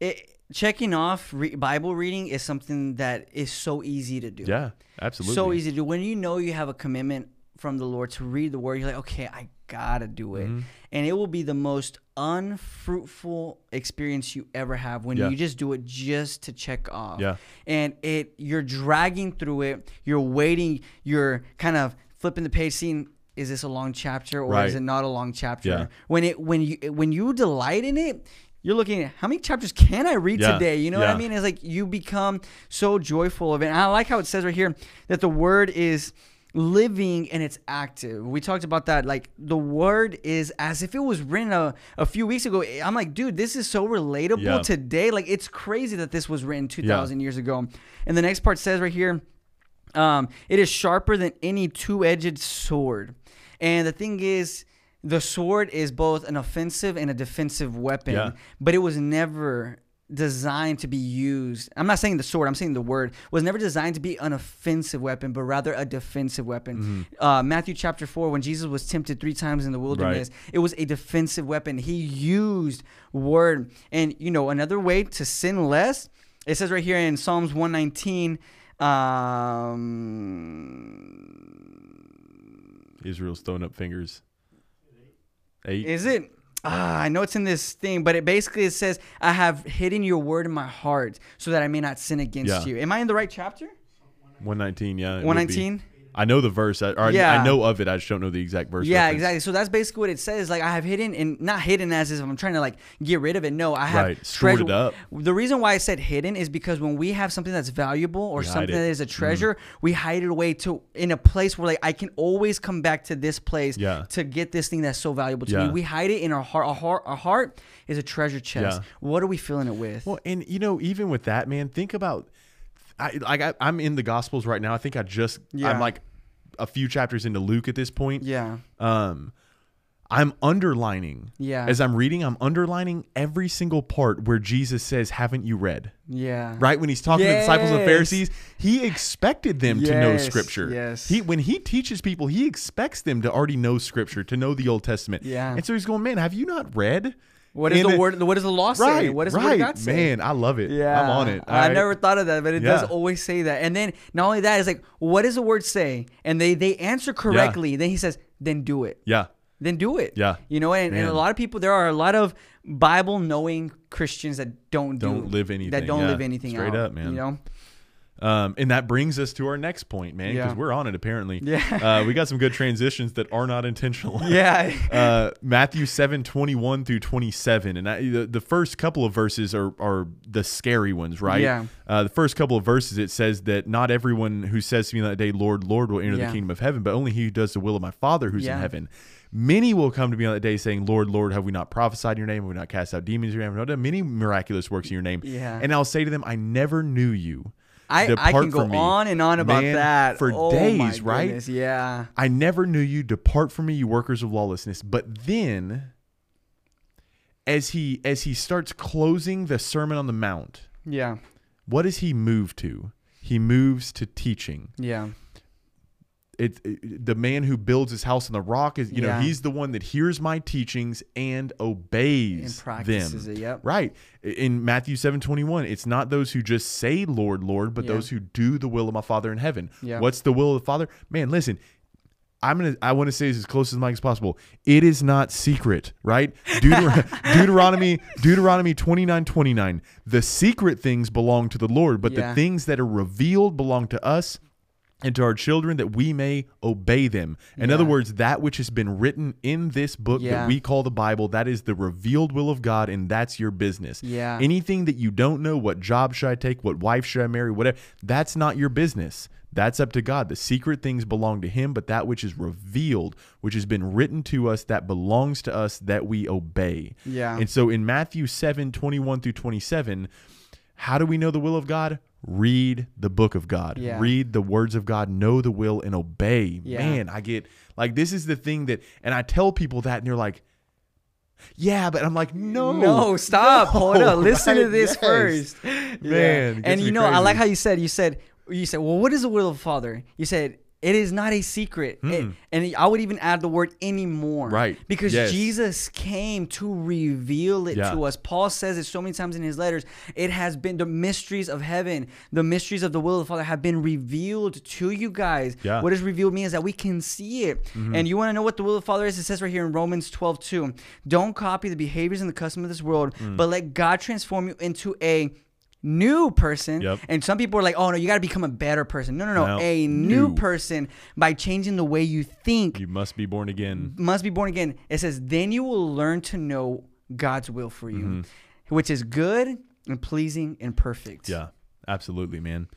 S1: it, checking off re- Bible reading is something that is so easy to do.
S2: Yeah, absolutely.
S1: So easy to do. When you know you have a commitment from the Lord to read the word, you're like, okay, I gotta do it.
S2: Mm-hmm.
S1: And it will be the most unfruitful experience you ever have when
S2: Yeah.
S1: you just do it just to check off.
S2: Yeah.
S1: And it you're dragging through it, you're waiting, you're kind of flipping the page seeing is this a long chapter or
S2: Right.
S1: is it not a long chapter?
S2: Yeah.
S1: When it when you when you delight in it, you're looking at how many chapters can I read
S2: Yeah.
S1: today? You know what I mean? It's like you become so joyful of it. And I like how it says right here that the word is living and it's active. We talked about that. Like the word is as if it was written a, a few weeks ago. I'm like, dude, this is so relatable
S2: Yeah.
S1: today. Like it's crazy that this was written 2,000 years ago. And the next part says right here, um, it is sharper than any two-edged sword. And the thing is, the sword is both an offensive and a defensive weapon,
S2: Yeah.
S1: but it was never designed to be used. I'm not saying the sword, I'm saying the word was never designed to be an offensive weapon, but rather a defensive weapon. Uh, Matthew chapter 4, when Jesus was tempted three times in the wilderness, it was a defensive weapon. He used word. And, you know, another way to sin less, it says right here in Psalms 119, um,
S2: Israel's throwing up fingers. Eight.
S1: is it? Ah, I know it's in this thing, but it basically it says, "I have hidden your word in my heart, so that I may not sin against
S2: Yeah.
S1: you." Am I in the right chapter?
S2: 119, yeah. it would be.
S1: One nineteen.
S2: I know the verse. I, or
S1: Yeah.
S2: I know of it. I just don't know the exact verse.
S1: Yeah,
S2: reference.
S1: exactly. So that's basically what it says. Like I have hidden, and not hidden as if I'm trying to like get rid of it. No, I have
S2: Right, stored
S1: treasure-
S2: it up.
S1: The reason why I said hidden is because when we have something that's valuable or
S2: We
S1: something.
S2: Mm-hmm.
S1: that is a treasure, we hide it away to in a place where like I can always come back to this place
S2: Yeah.
S1: to get this thing that's so valuable to
S2: Yeah.
S1: me. We hide it in our heart. Our heart, our heart is a treasure chest.
S2: Yeah.
S1: What are we filling it with?
S2: Well, and you know, even with that, man, think about. I like I, I'm in the Gospels right now. I think I just
S1: Yeah.
S2: I'm like a few chapters into Luke at this point.
S1: yeah,
S2: Um, I'm underlining.
S1: Yeah.
S2: As I'm reading, I'm underlining every single part where Jesus says, "Haven't you read?"
S1: yeah,
S2: Right when he's talking to the disciples and
S1: Yes.
S2: Pharisees, he expected them to know Scripture.
S1: yes.
S2: He when he teaches people, he expects them to already know Scripture, to know the Old Testament.
S1: Yeah.
S2: And so he's going, "Man, have you not read?"
S1: What is the
S2: it-
S1: word? What does the law say?
S2: Right.
S1: What does the
S2: right.
S1: word God say?
S2: Man, I love it.
S1: Yeah,
S2: I'm on it.
S1: I never thought of that, but it does always say that. And then not only that, it's like, what does the word say? And they they answer correctly. Then he says, then do it.
S2: Yeah.
S1: Then do it.
S2: Yeah.
S1: You know, and, and a lot of people, there are a lot of Bible knowing Christians that don't do-
S2: Don't live anything.
S1: That don't
S2: Yeah.
S1: live anything out.
S2: Straight
S1: out,
S2: up, man.
S1: You know.
S2: Um, and that brings us to our next point, man, because
S1: Yeah.
S2: we're on it apparently.
S1: Yeah.
S2: Uh, we got some good transitions that are not intentional.
S1: Yeah.
S2: uh, Matthew 7, 21 through 27. And I, the, the first couple of verses are, are the scary ones, right?
S1: Yeah.
S2: Uh, the first couple of verses, it says that not everyone who says to me on that day, Lord, Lord, will enter
S1: Yeah.
S2: the kingdom of heaven, but only he who does the will of my Father who's in heaven. Many will come to me on that day saying, Lord, Lord, have we not prophesied in your name? Have we not cast out demons in your name? Have we not done many miraculous works in your name?
S1: Yeah.
S2: And I'll say to them, I never knew you.
S1: I, I can go on and on about
S2: Man,
S1: that
S2: for
S1: Oh,
S2: days, right?
S1: goodness, Yeah.
S2: I never knew you. Depart from me, you workers of lawlessness. But then, as he as he starts closing the Sermon on the Mount,
S1: Yeah.
S2: what does he move to? He moves to teaching.
S1: Yeah.
S2: It, it- the man who builds his house on the rock is you know he's the one that hears my teachings and obeys
S1: And practices
S2: them.
S1: it. Yep.
S2: Right. In Matthew 7 21, it's not those who just say, Lord, Lord, but
S1: Yeah.
S2: those who do the will of my Father in heaven.
S1: Yeah.
S2: What's the will of the Father? Man, listen, I'm gonna I want to say this as close as Mike as possible. It is not secret, right? Deuter- Deuteronomy, Deuteronomy 29, 29. The secret things belong to the Lord, but
S1: Yeah.
S2: the things that are revealed belong to us and to our children that we may obey them. In
S1: Yeah.
S2: other words, that which has been written in this book
S1: Yeah.
S2: that we call the Bible, that is the revealed will of God, and that's your business.
S1: Yeah.
S2: Anything that you don't know, what job should I take, what wife should I marry, whatever, that's not your business. That's up to God. The secret things belong to Him, but that which is revealed, which has been written to us, that belongs to us, that we obey.
S1: Yeah.
S2: And so in Matthew 7 21 through 27, how do we know the will of God? Read the book of God.
S1: Yeah.
S2: Read the words of God. Know the will and obey.
S1: Yeah.
S2: Man, I get like this is the thing that, and I tell people that, and they're like, "Yeah," but I'm like, "No,
S1: No, stop. Hold
S2: no,
S1: up. Listen to this
S2: Yes.
S1: first.
S2: Man,
S1: Yeah. And you know, I like how you said you said you said, "Well, what is the will of the Father?" You said It is not a secret. It- and I would even add the word anymore.
S2: Hmm. Right.
S1: Because
S2: Yes.
S1: Jesus came to reveal it
S2: Yeah.
S1: to us. Paul says it so many times in his letters. It has been the mysteries of heaven, the mysteries of the will of the Father have been revealed to you guys.
S2: Yeah. Mm-hmm.
S1: What does revealed mean is that we can see it. And you want to know what the will of the Father is? It says right here in Romans 12, 2. Don't copy the behaviors and the customs of this world,
S2: Mm.
S1: but let God transform you into a new person.
S2: Yep.
S1: And some people are like, oh no, you got to become a better person. No, no, no.
S2: No,
S1: a new,
S2: new.
S1: person by changing the way you think
S2: You must be born again.
S1: must be born again. It says, then you will learn to know God's will for you,
S2: Mm-hmm.
S1: which is good and pleasing and perfect.
S2: Yeah, absolutely, man.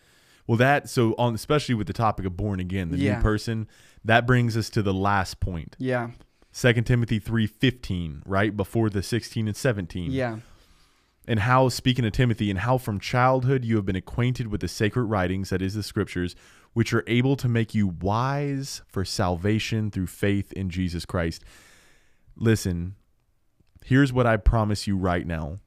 S2: Well, that so on, especially with the topic of born again, the
S1: Yeah.
S2: new person, that brings us to the last point.
S1: Yeah.
S2: Second Timothy three fifteen, right before the sixteen and seventeen.
S1: Yeah.
S2: And how speaking of Timothy and how from childhood you have been acquainted with the sacred writings that is the scriptures which are able to make you wise for salvation through faith in Jesus Christ. Listen, here's what I promise you right now.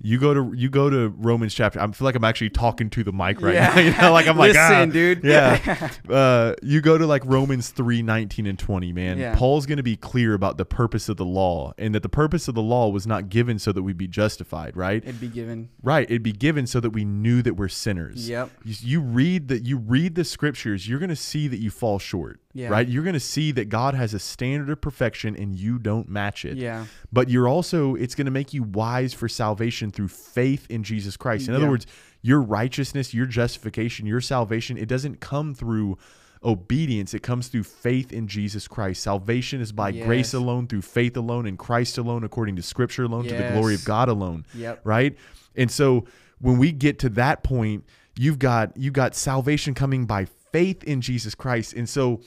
S2: You go to you go to Romans chapter. I feel like I'm actually talking to the mic right
S1: Yeah.
S2: now. You know, like I'm like,
S1: Listen,
S2: ah,
S1: dude.
S2: Yeah. uh, you go to like Romans 3, 19 and 20, man.
S1: Yeah.
S2: Paul's going to be clear about the purpose of the law and that the purpose of the law was not given so that we'd be justified, right?
S1: It'd be given.
S2: Right. It'd be given so that we knew that we're sinners.
S1: Yep.
S2: You, you read that you read the scriptures, you're going to see that you fall short.
S1: Yeah.
S2: Right. You're going to see that God has a standard of perfection and you don't match it.
S1: Yeah.
S2: But you're also it's going to make you wise for salvation through faith in Jesus Christ. In other words, your righteousness, your justification, your salvation, it doesn't come through obedience. It comes through faith in Jesus Christ. Salvation is by grace alone, through faith alone, in Christ alone, according to Scripture alone, to the glory of God alone
S1: Yep.
S2: right and so when we get to that point you've got you've got salvation coming by faith in jesus christ and so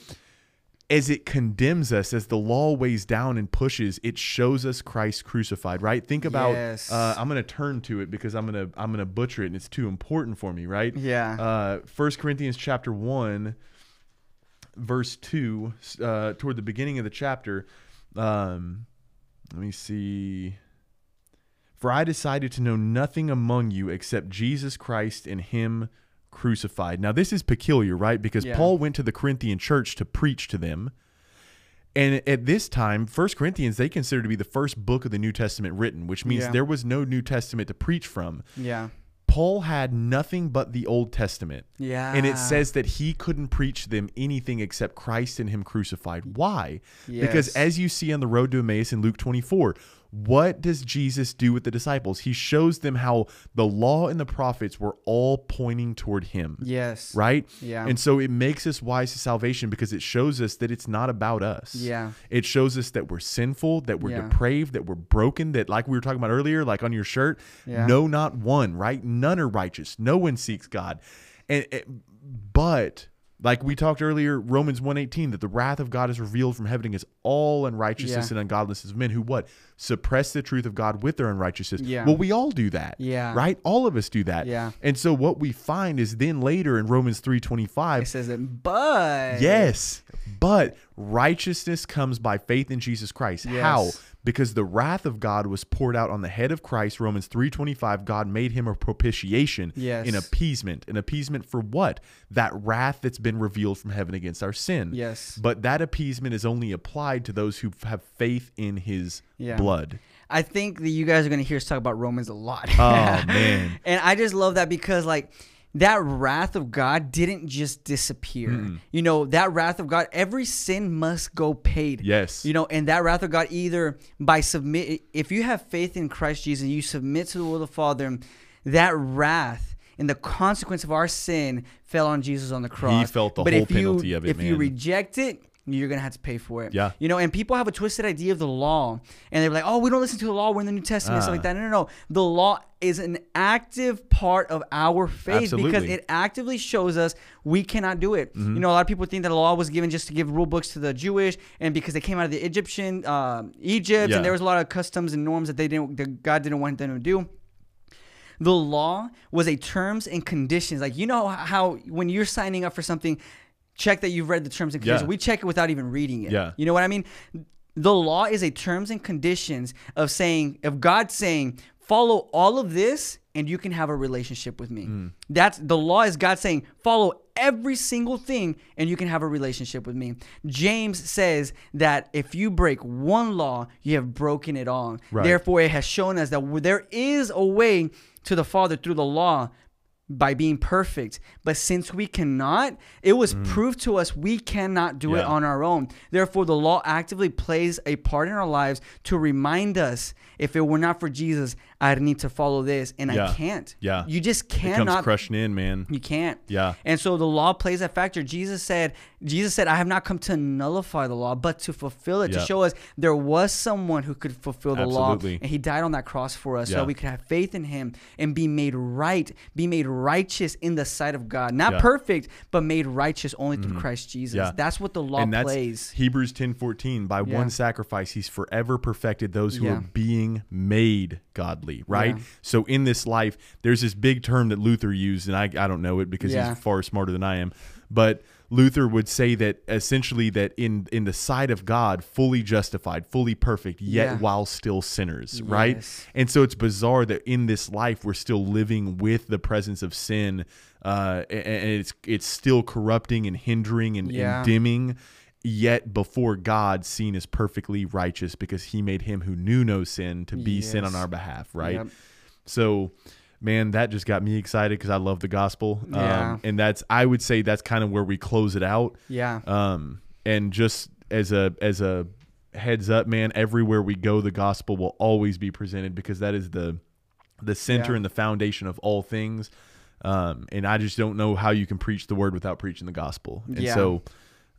S2: as it condemns us as the law weighs down and pushes it shows us christ crucified right think about
S1: Yes.
S2: uh, i'm going to turn to it because i'm going to i'm going to butcher it and it's too important for me right
S1: Yeah.
S2: uh, 1 corinthians chapter 1 verse 2 uh, toward the beginning of the chapter um, let me see for I decided to know nothing among you except Jesus Christ and Him crucified. Now, this is peculiar, right? Because
S1: Yeah.
S2: Paul went to the Corinthian church to preach to them. And at this time, First Corinthians, they consider to be the first book of the New Testament written, which means
S1: Yeah.
S2: there was no New Testament to preach from.
S1: yeah.
S2: Paul had nothing but the Old Testament.
S1: Yeah.
S2: And it says that he couldn't preach them anything except Christ and Him crucified. Why? Because as you see on the road to Emmaus in Luke 24, what does Jesus do with the disciples? He shows them how the law and the prophets were all pointing toward Him.
S1: Yes.
S2: Right?
S1: Yeah.
S2: And so it makes us wise to salvation because it shows us that it's not about us.
S1: Yeah.
S2: It shows us that we're sinful, that we're
S1: Yeah.
S2: depraved, that we're broken, that like we were talking about earlier, like on your shirt,
S1: Yeah.
S2: no, not one, right? None are righteous. No one seeks God. And it, but like we talked earlier, Romans 1:18, that the wrath of God is revealed from heaven against all unrighteousness
S1: Yeah.
S2: and ungodliness of men who what? Suppress the truth of God with their unrighteousness.
S1: Yeah.
S2: Well, we all do that.
S1: Yeah.
S2: Right? All of us do that.
S1: Yeah.
S2: And so what we find is then later in Romans 3:25,
S1: It says that, but
S2: Yes. But righteousness comes by faith in Jesus Christ.
S1: Yes.
S2: How? Because the wrath of God was poured out on the head of Christ. Romans 3:25 God made him a propitiation
S1: Yes.
S2: in appeasement. An appeasement for what? That wrath that's been revealed from heaven against our sin.
S1: Yes.
S2: But that appeasement is only applied to those who have faith in his
S1: Yeah.
S2: blood.
S1: I think that you guys are gonna hear us talk about Romans a lot.
S2: Oh, man.
S1: and I just love that because like that wrath of God didn't just disappear. You know, that wrath of God, every sin must go paid.
S2: Yes.
S1: You know, and that wrath of God either by submit if you have faith in Christ Jesus, you submit to the will of the Father, that wrath and the consequence of our sin fell on Jesus on the cross.
S2: He felt the
S1: but
S2: whole
S1: if you,
S2: penalty of it,
S1: If you
S2: man.
S1: reject it, you're gonna have to pay for it.
S2: Yeah.
S1: You know, and people have a twisted idea of the law, and they're like, "Oh, we don't listen to the law. We're in the New Testament, stuff
S2: Ah.
S1: like that." No, no, no. The law is an active part of our faith because it actively shows us we cannot do it.
S2: Mm-hmm.
S1: You know, a lot of people think that the law was given just to give rule books to the Jewish, and because they came out of the Egyptian um Egypt,
S2: Yeah.
S1: and there was a lot of customs and norms that they didn't, that God didn't want them to do the law was a terms and conditions. Like you know how when you're signing up for something, check that you've read the terms and conditions.
S2: Yeah.
S1: We check it without even reading it.
S2: Yeah.
S1: You know what I mean? The law is a terms and conditions of saying of God saying, follow all of this and you can have a relationship with me.
S2: Mm.
S1: That's the law is God saying, follow every single thing and you can have a relationship with me. James says that if you break one law, you have broken it all.
S2: Right.
S1: Therefore, it has shown us that there is a way to the Father through the law by being perfect. But since we cannot, it was proved to us we cannot do it
S2: Mm.
S1: On our own. Therefore, the law actively plays a part in our lives to remind us if it were not for Jesus, I'd need to follow this, and
S2: Yeah.
S1: I can't.
S2: Yeah.
S1: You just
S2: It comes
S1: cannot.
S2: crushing in, man.
S1: You can't.
S2: Yeah.
S1: And so the law plays that factor. Jesus said, Jesus said, I have not come to nullify the law, but to fulfill it,
S2: Yeah.
S1: to show us there was someone who could fulfill the law. And he died on that cross for us so
S2: Yeah.
S1: that we could have faith in him and be made right, be made righteous in the sight of God. Not.
S2: Mm-hmm.
S1: perfect, but made righteous only through Christ Jesus. That's what the law
S2: and that's
S1: plays.
S2: Hebrews 10:14 by
S1: Yeah.
S2: one sacrifice he's forever perfected those who are being made godly right
S1: Yeah.
S2: so in this life there's this big term that Luther used and I, I don't know it because
S1: Yeah.
S2: he's far smarter than I am but Luther would say that essentially that in in the sight of God fully justified fully perfect yet
S1: Yeah.
S2: while still sinners right and so it's bizarre that in this life we're still living with the presence of sin uh, and and it's it's still corrupting and hindering and,
S1: Yeah.
S2: and dimming yet before God seen as perfectly righteous because he made him who knew no sin to be sin on our behalf, right?
S1: Yep.
S2: So man, that just got me excited because I love the gospel.
S1: Yeah.
S2: Um, and that's I would say that's kind of where we close it out.
S1: Yeah.
S2: Um, and just as a as a heads up, man, everywhere we go, the gospel will always be presented because that is the the center
S1: Yeah.
S2: and the foundation of all things. Um, and I just don't know how you can preach the word without preaching the gospel. And
S1: Yeah.
S2: so,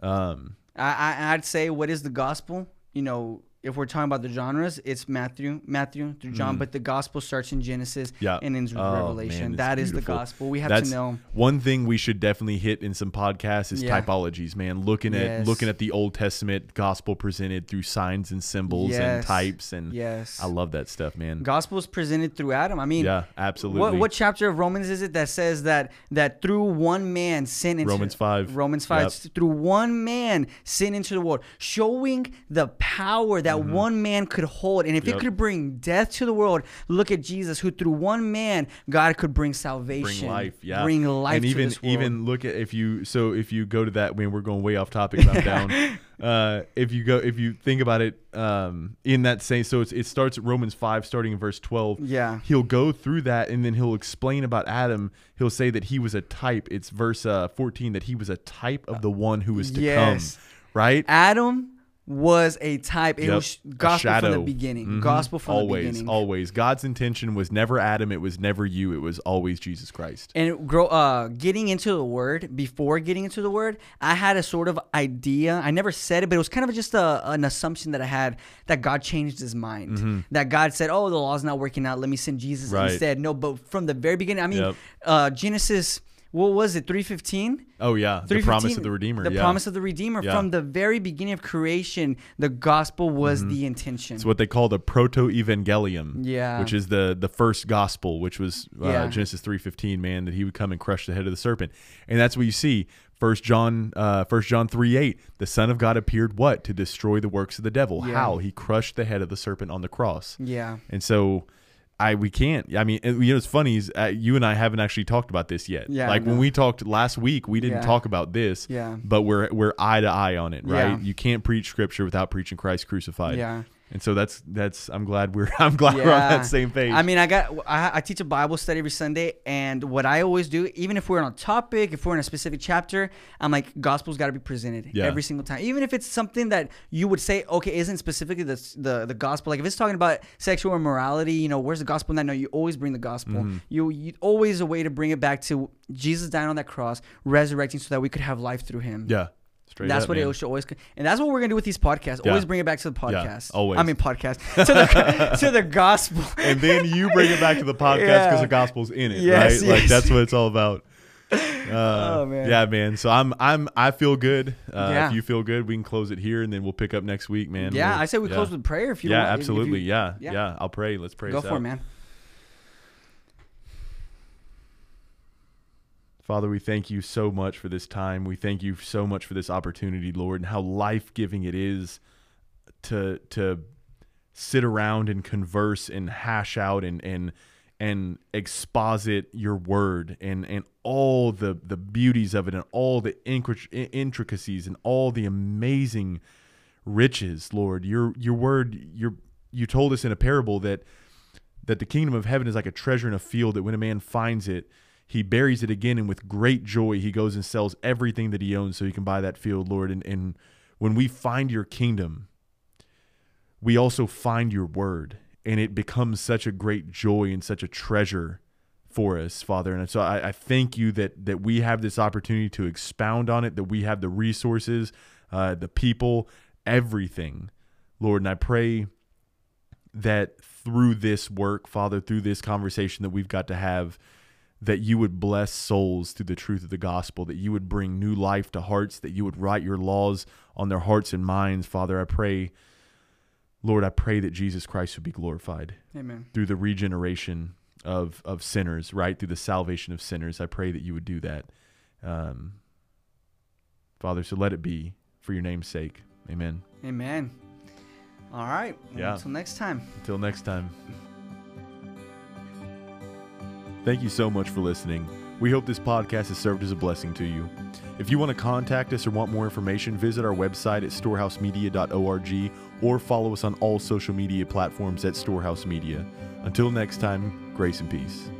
S2: um,
S1: I, I I'd say what is the gospel? You know, if we're talking about the genres, it's Matthew, Matthew through John, but the gospel starts in Genesis
S2: Mm. Yeah.
S1: and ends with
S2: Oh,
S1: Revelation.
S2: man,
S1: that is the gospel. We have
S2: That's
S1: to know.
S2: one thing we should definitely hit in some podcasts is
S1: Yeah.
S2: typologies, man. Looking at
S1: Yes.
S2: looking at the Old Testament gospel presented through signs and symbols and types, and
S1: Yes.
S2: I love that stuff, man.
S1: Gospel is presented through Adam. I mean,
S2: Yeah, absolutely.
S1: What what chapter of Romans is it that says that that through one man sin into
S2: Romans 5.
S1: Romans five
S2: Yep.
S1: through one man sin into the world, showing the power that one man could hold, and if
S2: Mm-hmm. Yep.
S1: it could bring death to the world, look at Jesus, who through one man God could bring salvation,
S2: bring life, yeah,
S1: bring life
S2: and
S1: to
S2: even even look at if you so if you go to that when we're going way off topic, but I'm down. Uh, if you go if you think about it, um, in that same so it's, it starts at Romans five, starting in verse twelve.
S1: Yeah.
S2: he'll go through that and then he'll explain about Adam. He'll say that he was a type. It's verse uh, fourteen that he was a type of the one who was to
S1: Yes.
S2: come. Right.
S1: Adam was a type. It
S2: Yep.
S1: was gospel from the beginning.
S2: Mhm.
S1: Gospel from
S2: always,
S1: the beginning.
S2: always. God's intention was never Adam. It was never you. It was always Jesus Christ.
S1: and it grow uh getting into the word before getting into the word i had a sort of idea i never said it but it was kind of just a, an assumption that i had that god changed his mind that god said oh the law's not working out let me send jesus
S2: Mm-hmm. Right.
S1: instead no but from the very beginning i mean
S2: Yep.
S1: uh genesis what was it 315
S2: Oh yeah, the promise of the Redeemer.
S1: the
S2: yeah.
S1: promise of the redeemer
S2: Yeah.
S1: from the very beginning of creation the gospel was the intention
S2: It's what they call the proto-evangelium.
S1: Yeah.
S2: which is the the first gospel, which was uh,
S1: Yeah.
S2: Genesis three fifteen. Man, that he would come and crush the head of the serpent, and that's what you see. First John, uh, First John three eight. The Son of God appeared what to destroy the works of the devil. How he crushed the head of the serpent on the cross.
S1: yeah
S2: And so. I we can't. I mean, you know, it's funny is uh, you and I haven't actually talked about this yet.
S1: Yeah,
S2: like when we talked last week, we didn't
S1: Yeah.
S2: talk about this.
S1: Yeah.
S2: But we're we're eye to eye on it, right?
S1: Yeah.
S2: You can't preach scripture without preaching Christ crucified.
S1: Yeah.
S2: And so that's that's I'm glad we're I'm glad we're on that same page.
S1: I mean, I got I, I teach a Bible study every Sunday, and what I always do, even if we're on a topic, if we're in a specific chapter, I'm like, gospel's got to be presented
S2: Yeah.
S1: every single time, even if it's something that you would say, okay, isn't specifically the the the gospel. Like if it's talking about sexual immorality, you know, where's the gospel in that? No, you always bring the gospel.
S2: Mm-hmm.
S1: You you always a way to bring it back to Jesus dying on that cross, resurrecting, so that we could have life through Him.
S2: yeah. Straight
S1: That's
S2: up,
S1: what
S2: man.
S1: it should always, and that's what we're gonna do with these podcasts.
S2: Yeah.
S1: Always bring it back to the podcast.
S2: always.
S1: I mean, podcast to the to the gospel.
S2: And then you bring it back to the podcast because
S1: Yeah.
S2: the gospel's in it,
S1: Yes,
S2: right? Like that's what it's all about. Uh,
S1: Oh, man.
S2: Yeah, man. So I'm I'm I feel good. Uh,
S1: Yeah.
S2: If you feel good, we can close it here, and then we'll pick up next week, man.
S1: Yeah,
S2: We'll-
S1: I say we
S2: yeah.
S1: close with prayer if you
S2: Yeah,
S1: want. if- if you-
S2: absolutely. yeah,
S1: yeah.
S2: yeah, I'll pray. Let's pray.
S1: Go for it, man.
S2: Father, we thank you so much for this time. We thank you so much for this opportunity, Lord, and how life giving it is to to sit around and converse and hash out and and and exposit your word and and all the the beauties of it and all the intricacies and all the amazing riches lord your your word your you told us in a parable that that the kingdom of heaven is like a treasure in a field that when a man finds it he buries it again and with great joy he goes and sells everything that he owns so he can buy that field lord and, and when we find your kingdom we also find your word and it becomes such a great joy and such a treasure for us, Father. And so I, I, thank you that that we have this opportunity to expound on it, that we have the resources, uh, the people, everything, Lord. And I pray that through this work, Father, through this conversation that we've got to have, that you would bless souls through the truth of the gospel, that you would bring new life to hearts, that you would write your laws on their hearts and minds, Father. I pray Lord, I pray that Jesus Christ would be glorified.
S1: Amen.
S2: Through the regeneration of of sinners, right? Through the salvation of sinners. I pray that you would do that. Um, Father, so let it be for your name's sake. Amen.
S1: Amen. All right.
S2: Yeah.
S1: Until next time.
S2: Until next time. Thank you so much for listening. We hope this podcast has served as a blessing to you. If you want to contact us or want more information, visit our website at storehousemedia.org or follow us on all social media platforms at Storehouse Media. Until next time, grace and peace.